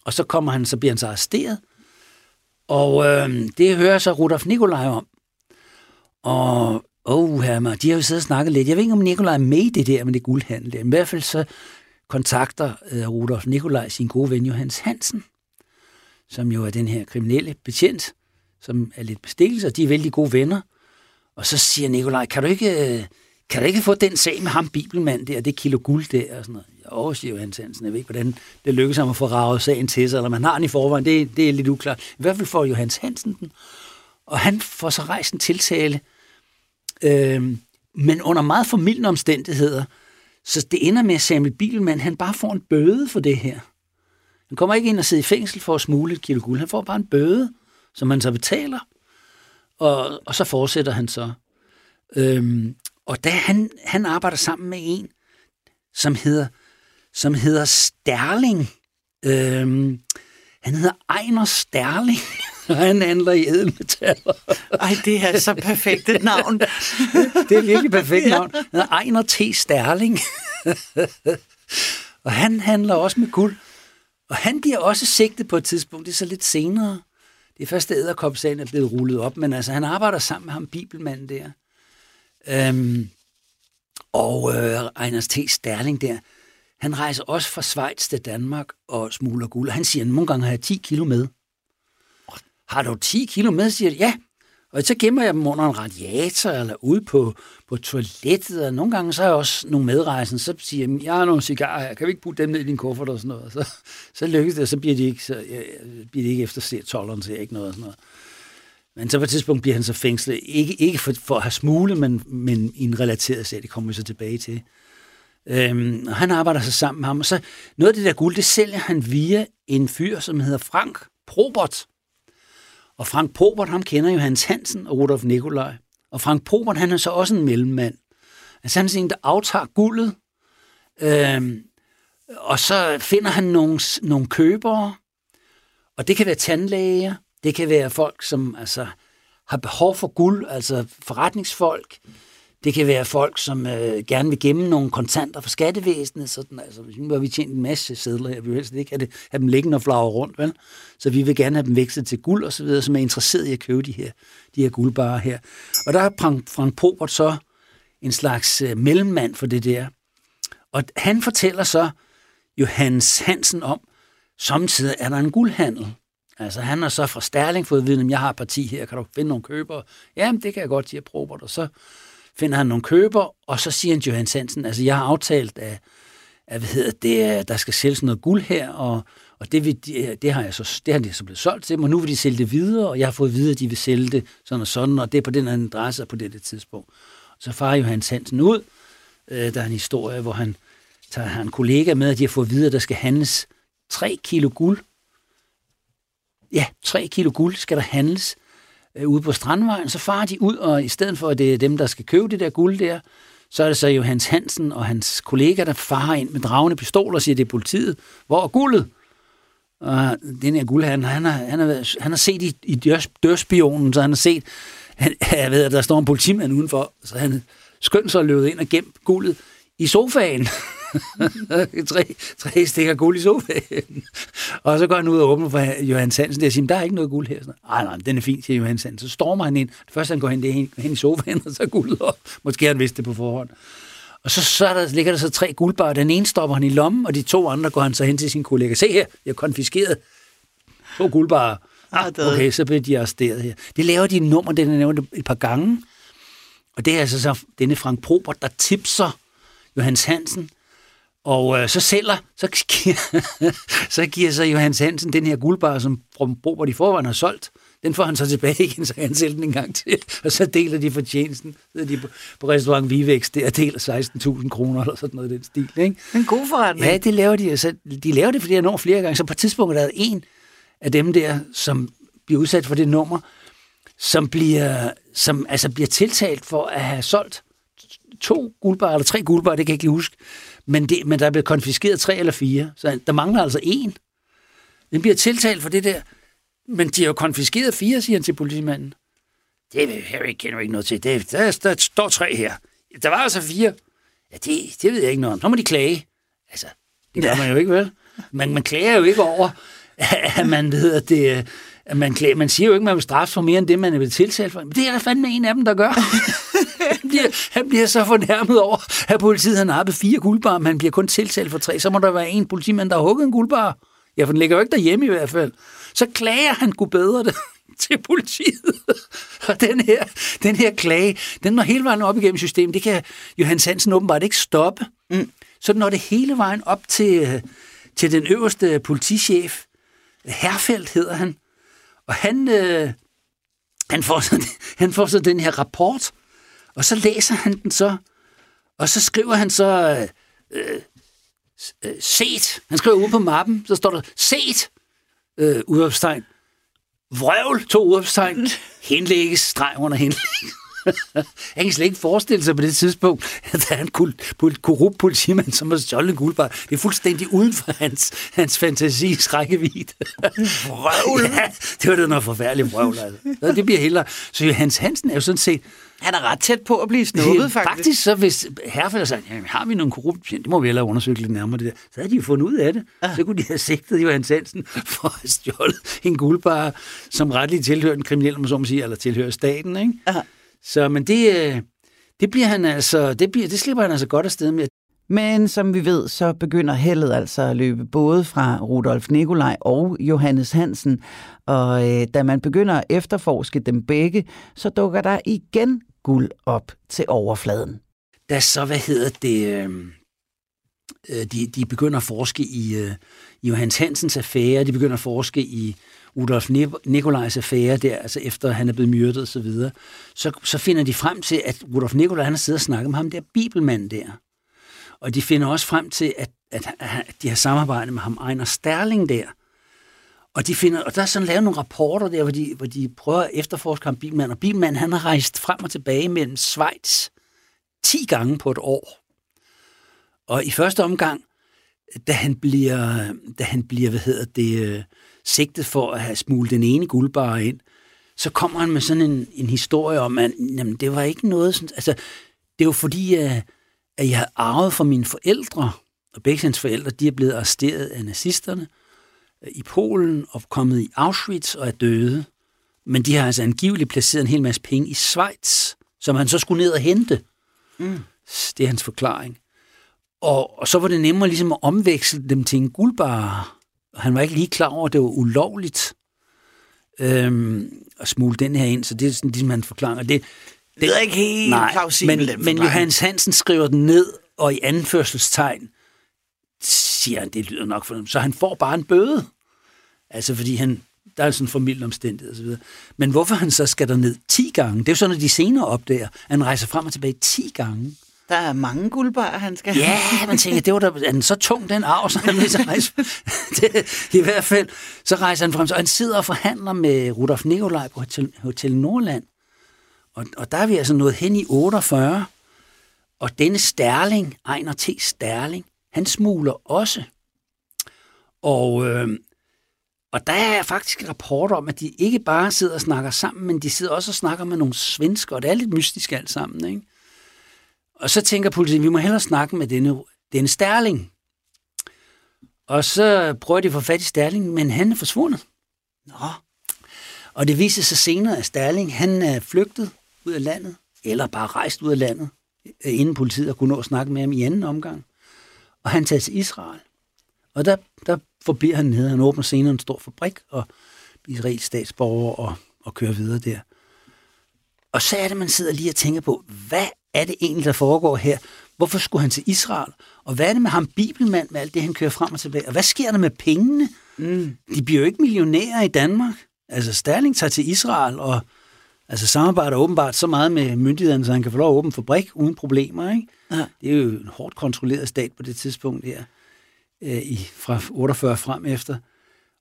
og så kommer han, så bliver han så arresteret. Og øh, det hører så Rudolf Nikolaj om. Og Åh, oh, de har jo siddet og snakket lidt. Jeg ved ikke, om Nikolaj er med i det der med det guldhandel. I hvert fald så kontakter øh, Rudolf Nikolaj sin gode ven Johannes Hansen, som jo er den her kriminelle betjent, som er lidt bestikkelse, og de er vældig gode venner. Og så siger Nikolaj, kan du ikke, øh, kan du ikke få den sag med ham, bibelmand der, det kilo guld der, og sådan noget. Jo, siger Johannes Hansen. Jeg ved ikke, hvordan det lykkes ham at få ravet sagen til sig, eller man har den i forvejen, det, det er lidt uklart. I hvert fald får Johannes Hansen den, og han får så rejst en tiltale, øh, men under meget formidlende omstændigheder, så det ender med, at Samuel Bilman, han bare får en bøde for det her. Han kommer ikke ind og sidder i fængsel for at smule et kilo guld. Han får bare en bøde, som han så betaler, og, og så fortsætter han så. Øhm, og da han, han arbejder sammen med en, som hedder som hedder Sterling. Øhm, han hedder Ejner Sterling, og han handler i edelmetaller. Ej, det er så perfekt et navn. det er virkelig perfekt navn. Han Ejner T. Sterling. Og han handler også med guld. Og han bliver også sigtet på et tidspunkt, det er så lidt senere. Det er først, da æderkopsagen er blevet rullet op, men altså, han arbejder sammen med ham, bibelmanden der. Øhm, og øh, Ejners T. Sterling der, han rejser også fra Schweiz til Danmark og smuler guld. Han siger, at nogle gange har jeg 10 kilo med. Har du 10 kilo med, siger de, ja. Og så gemmer jeg dem under en radiator eller ude på, på toilettet. Og nogle gange så er jeg også nogle medrejsende, så siger jeg, jeg har nogle cigarer her, kan vi ikke putte dem ned i din kuffert og sådan noget. Så, så lykkes det, og så bliver de ikke, så, ja, bliver de ikke efter tolleren, så jeg ikke noget og sådan noget. Men så på et tidspunkt bliver han så fængslet, ikke, ikke for, for at have smule, men, men i en relateret sag, det kommer vi så tilbage til. Øhm, og han arbejder så sammen med ham, og så noget af det der guld, det sælger han via en fyr, som hedder Frank Probert. Og Frank Probert, ham kender jo Hans Hansen og Rudolf Nikolaj. Og Frank Probert, han er så også en mellemmand. Altså han er en, der aftager guldet, øhm, og så finder han nogle, nogle købere, og det kan være tandlæger, det kan være folk, som altså, har behov for guld, altså forretningsfolk. Det kan være folk, som øh, gerne vil gemme nogle kontanter for skattevæsenet. Sådan, altså, nu har vi tjent en masse sædler her. Vi vil helst ikke have, det, have dem liggende og flagre rundt. Vel? Så vi vil gerne have dem vækstet til guld og så videre, som er interesseret i at købe de her, de her guldbarer her. Og der er Frank, Frank Pobert så en slags øh, mellemmand for det der. Og han fortæller så Johannes Hansen om, samtidig er der en guldhandel. Altså han har så fra Sterling fået viden, at jeg har parti her, kan du finde nogle købere? Jamen det kan jeg godt, siger Probert. Og så finder han nogle køber, og så siger han til Johan Hansen, altså jeg har aftalt, at, at hvad hedder det, der skal sælges noget guld her, og, og det, vil, det, har jeg så, det har de så blevet solgt til men nu vil de sælge det videre, og jeg har fået videre, at de vil sælge det sådan og sådan, og det er på den anden adresse på dette tidspunkt. Så farer Johan Hansen ud, øh, der er en historie, hvor han tager han en kollega med, at de har fået videre, at der skal handles 3 kilo guld. Ja, 3 kilo guld skal der handles øh, ude på Strandvejen, så farer de ud, og i stedet for, at det er dem, der skal købe det der guld der, så er det så jo Hans Hansen og hans kollega, der farer ind med dragende pistoler og siger, det er politiet. Hvor er guldet? Og den her guld, han, han, har, han, har, han har set i, i dørspionen, så han har set, han, jeg ved, at der står en politimand udenfor, så han skyndte sig at løbe ind og gemt guldet i sofaen. tre, tre stikker guld i sofaen. og så går han ud og åbner for Johan Hansen og siger, der er ikke noget guld her. Nej, nej, den er fint, siger Johan Hansen. Så stormer han ind. Først han går hen, det hen, hen i sofaen, og så guldet op. Måske han vidste det på forhånd. Og så, så der, ligger der så tre guldbarer. Den ene stopper han i lommen, og de to andre går han så hen til sin kollega. Se her, jeg har konfiskeret to guldbarer. Ah, okay, så bliver de arresteret her. Det laver de nummer, den er nævnt et par gange. Og det er altså så denne Frank Probert, der tipser Johannes Hansen, og øh, så sælger, så giver, så giver så Johannes Hansen den her guldbar, som Robert i forvejen har solgt. Den får han så tilbage igen, så han sælger den en gang til. Og så deler de fortjenesten. Så de på, på restaurant Vivex der deler 16.000 kroner eller sådan noget i den stil. Ikke? En god forretning. Ja, det laver de. Altså, de laver det, fordi jeg når flere gange. Så på et tidspunkt er der en af dem der, som bliver udsat for det nummer, som bliver, som, altså bliver tiltalt for at have solgt to guldbar, eller tre guldbar, det kan jeg ikke lige huske, men, det, men der er blevet konfiskeret tre eller fire, så der mangler altså en. Den bliver tiltalt for det der, men de har jo konfiskeret fire, siger han til politimanden. Det Harry kender ikke noget til. Det, der, der står tre her. Der var altså fire. Ja, det, det ved jeg ikke noget om. Så må de klage. Altså, det gør ja. man jo ikke, vel? Men man klager jo ikke over, at man, ved, at det, man, man siger jo ikke, at man vil straffe for mere end det, man er blevet tiltalt for. Men det er der fandme en af dem, der gør. han, bliver, han bliver så fornærmet over, at politiet har nappet fire guldbar, men han bliver kun tiltalt for tre. Så må der være en politimand, der har hugget en guldbar. Ja, for den ligger jo ikke derhjemme i hvert fald. Så klager han kunne bedre det til politiet. Og den her, den her klage, den når hele vejen op igennem systemet. Det kan Johan Hansen åbenbart ikke stoppe. Mm. Så når det hele vejen op til, til den øverste politichef. Herfeldt hedder han. Og han, øh, han, får så, han får så den her rapport, og så læser han den så, og så skriver han så, øh, øh, set, han skriver ude på mappen, så står der, set, øh, udopstegn, vrøvl, to udopstegn, henlægges, streg under henlægges. Han kan slet ikke forestille sig på det tidspunkt, at der er en korrupt politimand, som har stjålet en guldbar. Det er fuldstændig uden for hans, hans fantasis rækkevidde. Vrøvl! ja, det var det noget forfærdeligt vrøvl. Altså. Det bliver heller... Så Johannes Hansen er jo sådan set han er ret tæt på at blive snuppet, faktisk. Faktisk så, hvis herfald sagde, jamen, har vi nogle korrupte det må vi hellere undersøge lidt nærmere det der. Så havde de jo fundet ud af det. Ja. Så kunne de have sigtet Johan Hansen for at have stjålet en guldbar, som retligt tilhører den kriminelle, som sige, eller tilhører staten. Ikke? Ja. Så, men det, øh, det bliver han altså, det, bliver, det slipper han altså godt afsted med. Men som vi ved, så begynder heldet altså at løbe både fra Rudolf Nikolaj og Johannes Hansen. Og øh, da man begynder at efterforske dem begge, så dukker der igen guld op til overfladen. Da så, hvad hedder det, øhm, øh, de, de begynder at forske i, øh, i Johannes Hansens affære, de begynder at forske i Rudolf Nikolajs affære, der, altså efter han er blevet myrdet osv., så, videre, så, så finder de frem til, at Rudolf Nikolaj han har siddet og snakket med ham der bibelmand der. Og de finder også frem til, at, at, at de har samarbejdet med ham Ejner Sterling der, og, de finder, og der er sådan lavet nogle rapporter der, hvor de, hvor de prøver at efterforske ham bilmand. Og bilmand, han har rejst frem og tilbage mellem Schweiz 10 gange på et år. Og i første omgang, da han bliver, da han bliver hvad hedder det, øh, sigtet for at have smuglet den ene guldbar ind, så kommer han med sådan en, en historie om, at jamen, det var ikke noget sådan, altså, det var fordi, at, at jeg havde arvet fra mine forældre, og begge hans forældre, de er blevet arresteret af nazisterne, i Polen og kommet i Auschwitz og er døde. Men de har altså angiveligt placeret en hel masse penge i Schweiz, som han så skulle ned og hente. Mm. Det er hans forklaring. Og, og så var det nemmere ligesom at omveksle dem til en guldbar. Han var ikke lige klar over, at det var ulovligt øhm, at smule den her ind, så det er sådan ligesom hans forklaring. det, det, det er ikke helt nej, plausibel, men, men Johannes Hansen skriver den ned, og i anførselstegn siger han, det lyder nok for dem. Så han får bare en bøde. Altså fordi han, der er sådan en familie omstændighed osv. Men hvorfor han så skal der ned 10 gange? Det er jo sådan, at de senere opdager, at han rejser frem og tilbage 10 gange. Der er mange guldbarer, han skal Ja, man tænker, det var da, er den så tung, den arv, så han vil rejse. det, I hvert fald, så rejser han frem, så han sidder og forhandler med Rudolf Nikolaj på Hotel, Hotel Nordland. Og, og der er vi altså nået hen i 48. Og denne Sterling, Ejner T. Sterling, han smugler også. Og, øh, og der er faktisk rapporter om, at de ikke bare sidder og snakker sammen, men de sidder også og snakker med nogle svensker, og det er lidt mystisk alt sammen. Ikke? Og så tænker politiet, vi må hellere snakke med denne, denne Sterling. Og så prøver de at få fat i Sterling, men han er forsvundet. Nå. Og det viser sig senere, at Sterling han er flygtet ud af landet, eller bare rejst ud af landet, øh, inden politiet kunne nå at snakke med ham i anden omgang og han tager til Israel. Og der, der forbliver han nede. Han åbner senere en stor fabrik og bliver israelsk statsborger og, og kører videre der. Og så er det, man sidder lige og tænker på, hvad er det egentlig, der foregår her? Hvorfor skulle han til Israel? Og hvad er det med ham, bibelmand, med alt det, han kører frem og tilbage? Og hvad sker der med pengene? Mm. De bliver jo ikke millionærer i Danmark. Altså, Sterling tager til Israel og altså, samarbejder åbenbart så meget med myndighederne, så han kan få lov at åbne fabrik uden problemer. Ikke? Ja. Det er jo en hårdt kontrolleret stat på det tidspunkt her, øh, i, fra 48 frem efter.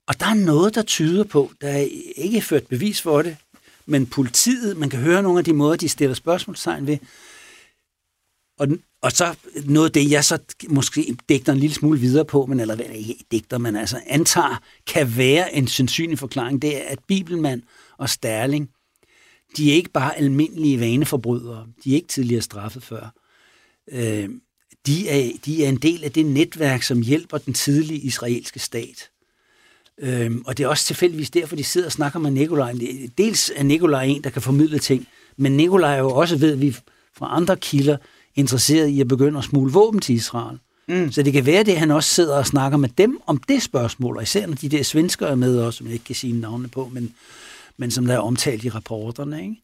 Og der er noget, der tyder på, der er ikke ført bevis for det, men politiet, man kan høre nogle af de måder, de stiller spørgsmålstegn ved. Og, og så noget af det, jeg så måske digter en lille smule videre på, men eller ikke digter, men altså antager, kan være en sandsynlig forklaring, det er, at Bibelmand og Sterling, de er ikke bare almindelige vaneforbrydere. De er ikke tidligere straffet før øh, de, er, de er en del af det netværk, som hjælper den tidlige israelske stat. Øh, og det er også tilfældigvis derfor, de sidder og snakker med Nikolaj. Dels er Nikolaj en, der kan formidle ting, men Nikolaj er jo også, ved vi fra andre kilder, interesseret i at begynde at smule våben til Israel. Mm. Så det kan være det, at han også sidder og snakker med dem om det spørgsmål, og især når de der svenskere er med også, som jeg ikke kan sige navnene på, men, men som der er omtalt i rapporterne. Ikke?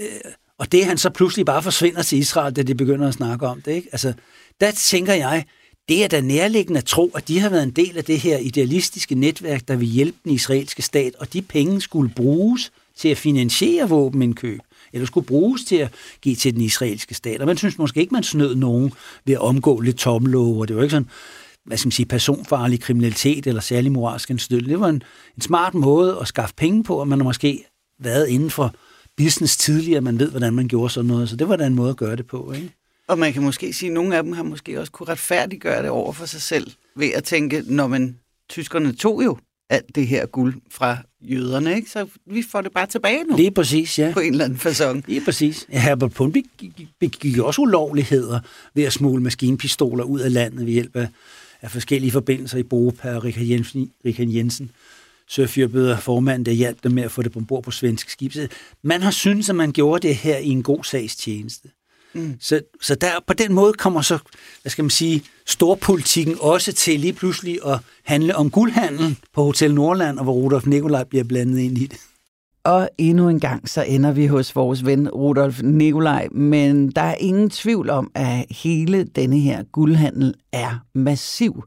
Øh, og det, han så pludselig bare forsvinder til Israel, da de begynder at snakke om det, ikke? Altså, der tænker jeg, det er da nærliggende at tro, at de har været en del af det her idealistiske netværk, der vil hjælpe den israelske stat, og de penge skulle bruges til at finansiere våbenindkøb, eller skulle bruges til at give til den israelske stat. Og man synes måske ikke, man snød nogen ved at omgå lidt tomlov, og det var ikke sådan, hvad skal man sige, personfarlig kriminalitet eller særlig moralsk anstød. Det var en, en smart måde at skaffe penge på, og man har måske været inden for business tidligere, man ved, hvordan man gjorde sådan noget. Så det var da en måde at gøre det på, ikke? Og man kan måske sige, at nogle af dem har måske også kunne retfærdiggøre det over for sig selv, ved at tænke, når man tyskerne tog jo alt det her guld fra jøderne, ikke? så vi får det bare tilbage nu. Lige præcis, ja. På en eller anden façon. Lige præcis. Herbert Pund begik også ulovligheder ved at smule maskinpistoler ud af landet ved hjælp af, af forskellige forbindelser i Bopa og Richard Jensen. Richard Jensen Sørfyrbøder formand, der hjalp dem med at få det ombord på svensk skib. Man har syntes, at man gjorde det her i en god sags tjeneste. Mm. Så, så der, på den måde kommer så, hvad skal man sige, storpolitikken også til lige pludselig at handle om guldhandel på Hotel Nordland, og hvor Rudolf Nikolaj bliver blandet ind i det. Og endnu en gang så ender vi hos vores ven Rudolf Nikolaj, men der er ingen tvivl om, at hele denne her guldhandel er massiv.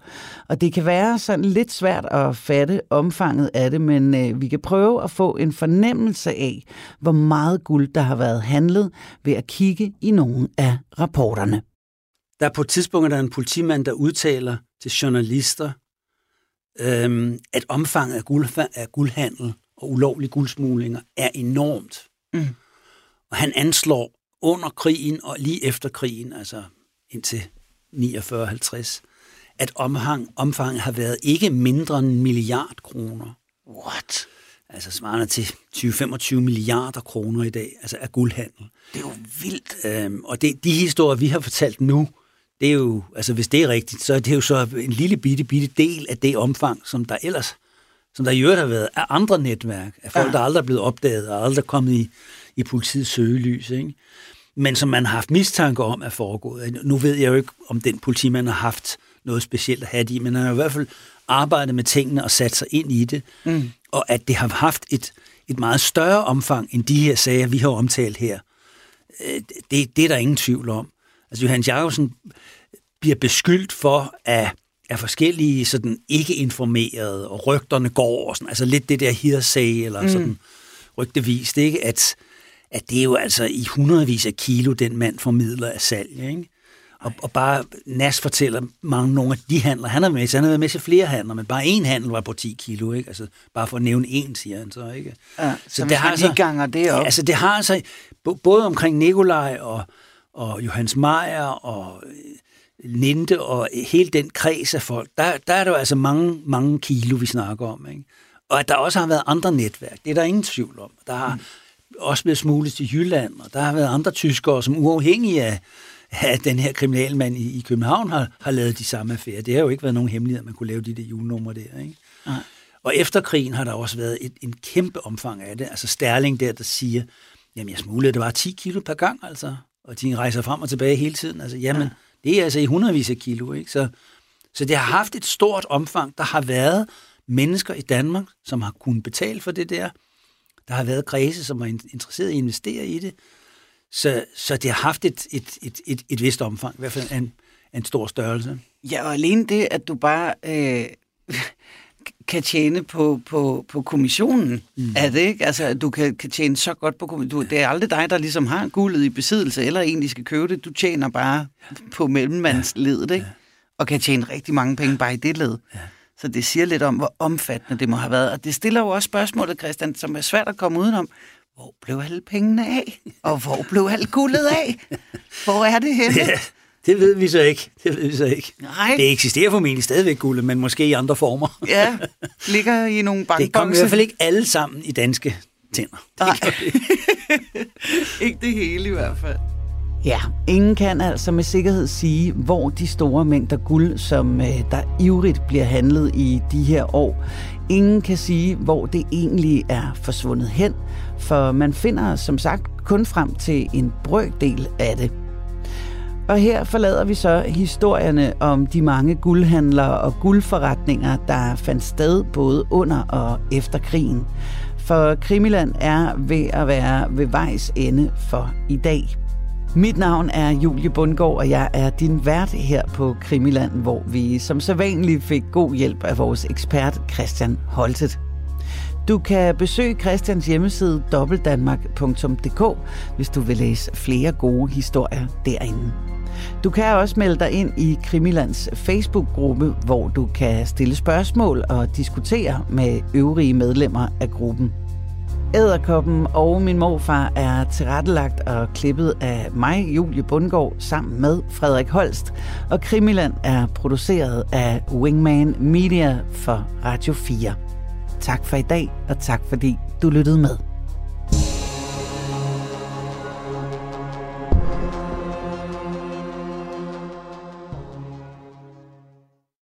Og det kan være sådan lidt svært at fatte omfanget af det, men øh, vi kan prøve at få en fornemmelse af, hvor meget guld der har været handlet ved at kigge i nogle af rapporterne. Der er på et tidspunkt der er en politimand, der udtaler til journalister, øhm, at omfanget af, guld, af guldhandel og ulovlige guldsmuglinger er enormt. Mm. Og han anslår under krigen og lige efter krigen, altså indtil 49-50, at omfang, omfanget har været ikke mindre end en milliard kroner. What? Altså svarende til 20-25 milliarder kroner i dag, altså af guldhandel. Det er jo vildt. Øhm, og det, de historier, vi har fortalt nu, det er jo, altså hvis det er rigtigt, så er det jo så en lille bitte, bitte del af det omfang, som der ellers som der i øvrigt har været af andre netværk, af folk, ja. der aldrig er blevet opdaget og aldrig er kommet i, i politiets søgelys, ikke? men som man har haft mistanke om er foregået. Nu ved jeg jo ikke, om den politimand har haft noget specielt at have i, men han har i hvert fald arbejdet med tingene og sat sig ind i det, mm. og at det har haft et, et meget større omfang end de her sager, vi har omtalt her. Øh, det, det er der ingen tvivl om. Altså Johannes Jacobsen bliver beskyldt for at er forskellige sådan ikke informerede, og rygterne går, og sådan, altså lidt det der hearsay, eller mm. sådan rygtevis, det ikke? At, at det er jo altså i hundredvis af kilo, den mand formidler af salg, ikke? Og, og bare Nas fortæller mange nogle af de handler, han har med så han har været med til flere handler, men bare en handel var på 10 kilo, ikke? Altså, bare for at nævne en, siger han så, ikke? Ja, så, så det har altså, ganger det op. Ja, altså, det har altså, både omkring Nikolaj og, og Johannes Meyer og Linde og hele den kreds af folk, der, der er der jo altså mange, mange kilo, vi snakker om. Ikke? Og at der også har været andre netværk, det er der ingen tvivl om. Der har mm. også blevet smuglet til Jylland, og der har været andre tyskere, som uafhængige af, af den her kriminalmand i, i København har, har lavet de samme affærer. Det har jo ikke været nogen hemmelighed, at man kunne lave de der julenumre der. Ikke? Ja. Og efter krigen har der også været et, en kæmpe omfang af det. Altså Sterling der, der siger, jamen jeg smuglede, det var 10 kilo per gang, altså. Og de rejser frem og tilbage hele tiden. Altså, jamen, ja det er altså i hundredvis af kilo. Ikke? Så, så det har haft et stort omfang. Der har været mennesker i Danmark, som har kunnet betale for det der. Der har været kredse, som var interesseret i at investere i det. Så, så det har haft et, et, et, et, et vist omfang, i hvert fald en, en stor størrelse. Ja, og alene det, at du bare øh, kan tjene på, på, på kommissionen, mm. er det ikke? Altså, du kan, kan tjene så godt på kommissionen. Det er aldrig dig, der ligesom har guldet i besiddelse, eller egentlig skal købe det. Du tjener bare på mellemmandsledet, ikke? Og kan tjene rigtig mange penge bare i det led. Ja. Så det siger lidt om, hvor omfattende det må have været. Og det stiller jo også spørgsmålet, Christian, som er svært at komme udenom. Hvor blev alle pengene af? Og hvor blev alt guldet af? Hvor er det henne? Ja. Det ved vi så ikke. Det ved vi så ikke. Nej. Det eksisterer formentlig stadigvæk guld, men måske i andre former. Ja, ligger i nogle bankbokse. Det kommer i hvert fald ikke alle sammen i danske tænder. Det Nej. Det. ikke det hele i hvert fald. Ja, ingen kan altså med sikkerhed sige, hvor de store mængder guld, som øh, der ivrigt bliver handlet i de her år, ingen kan sige, hvor det egentlig er forsvundet hen, for man finder som sagt kun frem til en brøkdel af det. Og her forlader vi så historierne om de mange guldhandlere og guldforretninger, der fandt sted både under og efter krigen. For Krimiland er ved at være ved vejs ende for i dag. Mit navn er Julie Bundgaard, og jeg er din vært her på Krimiland, hvor vi som sædvanligt fik god hjælp af vores ekspert Christian Holtet. Du kan besøge Christians hjemmeside dobbeltdanmark.dk, hvis du vil læse flere gode historier derinde. Du kan også melde dig ind i Krimilands Facebook-gruppe, hvor du kan stille spørgsmål og diskutere med øvrige medlemmer af gruppen. Æderkoppen og min morfar er tilrettelagt og klippet af mig, Julie Bundgaard, sammen med Frederik Holst. Og Krimiland er produceret af Wingman Media for Radio 4. Tak for i dag, og tak fordi du lyttede med.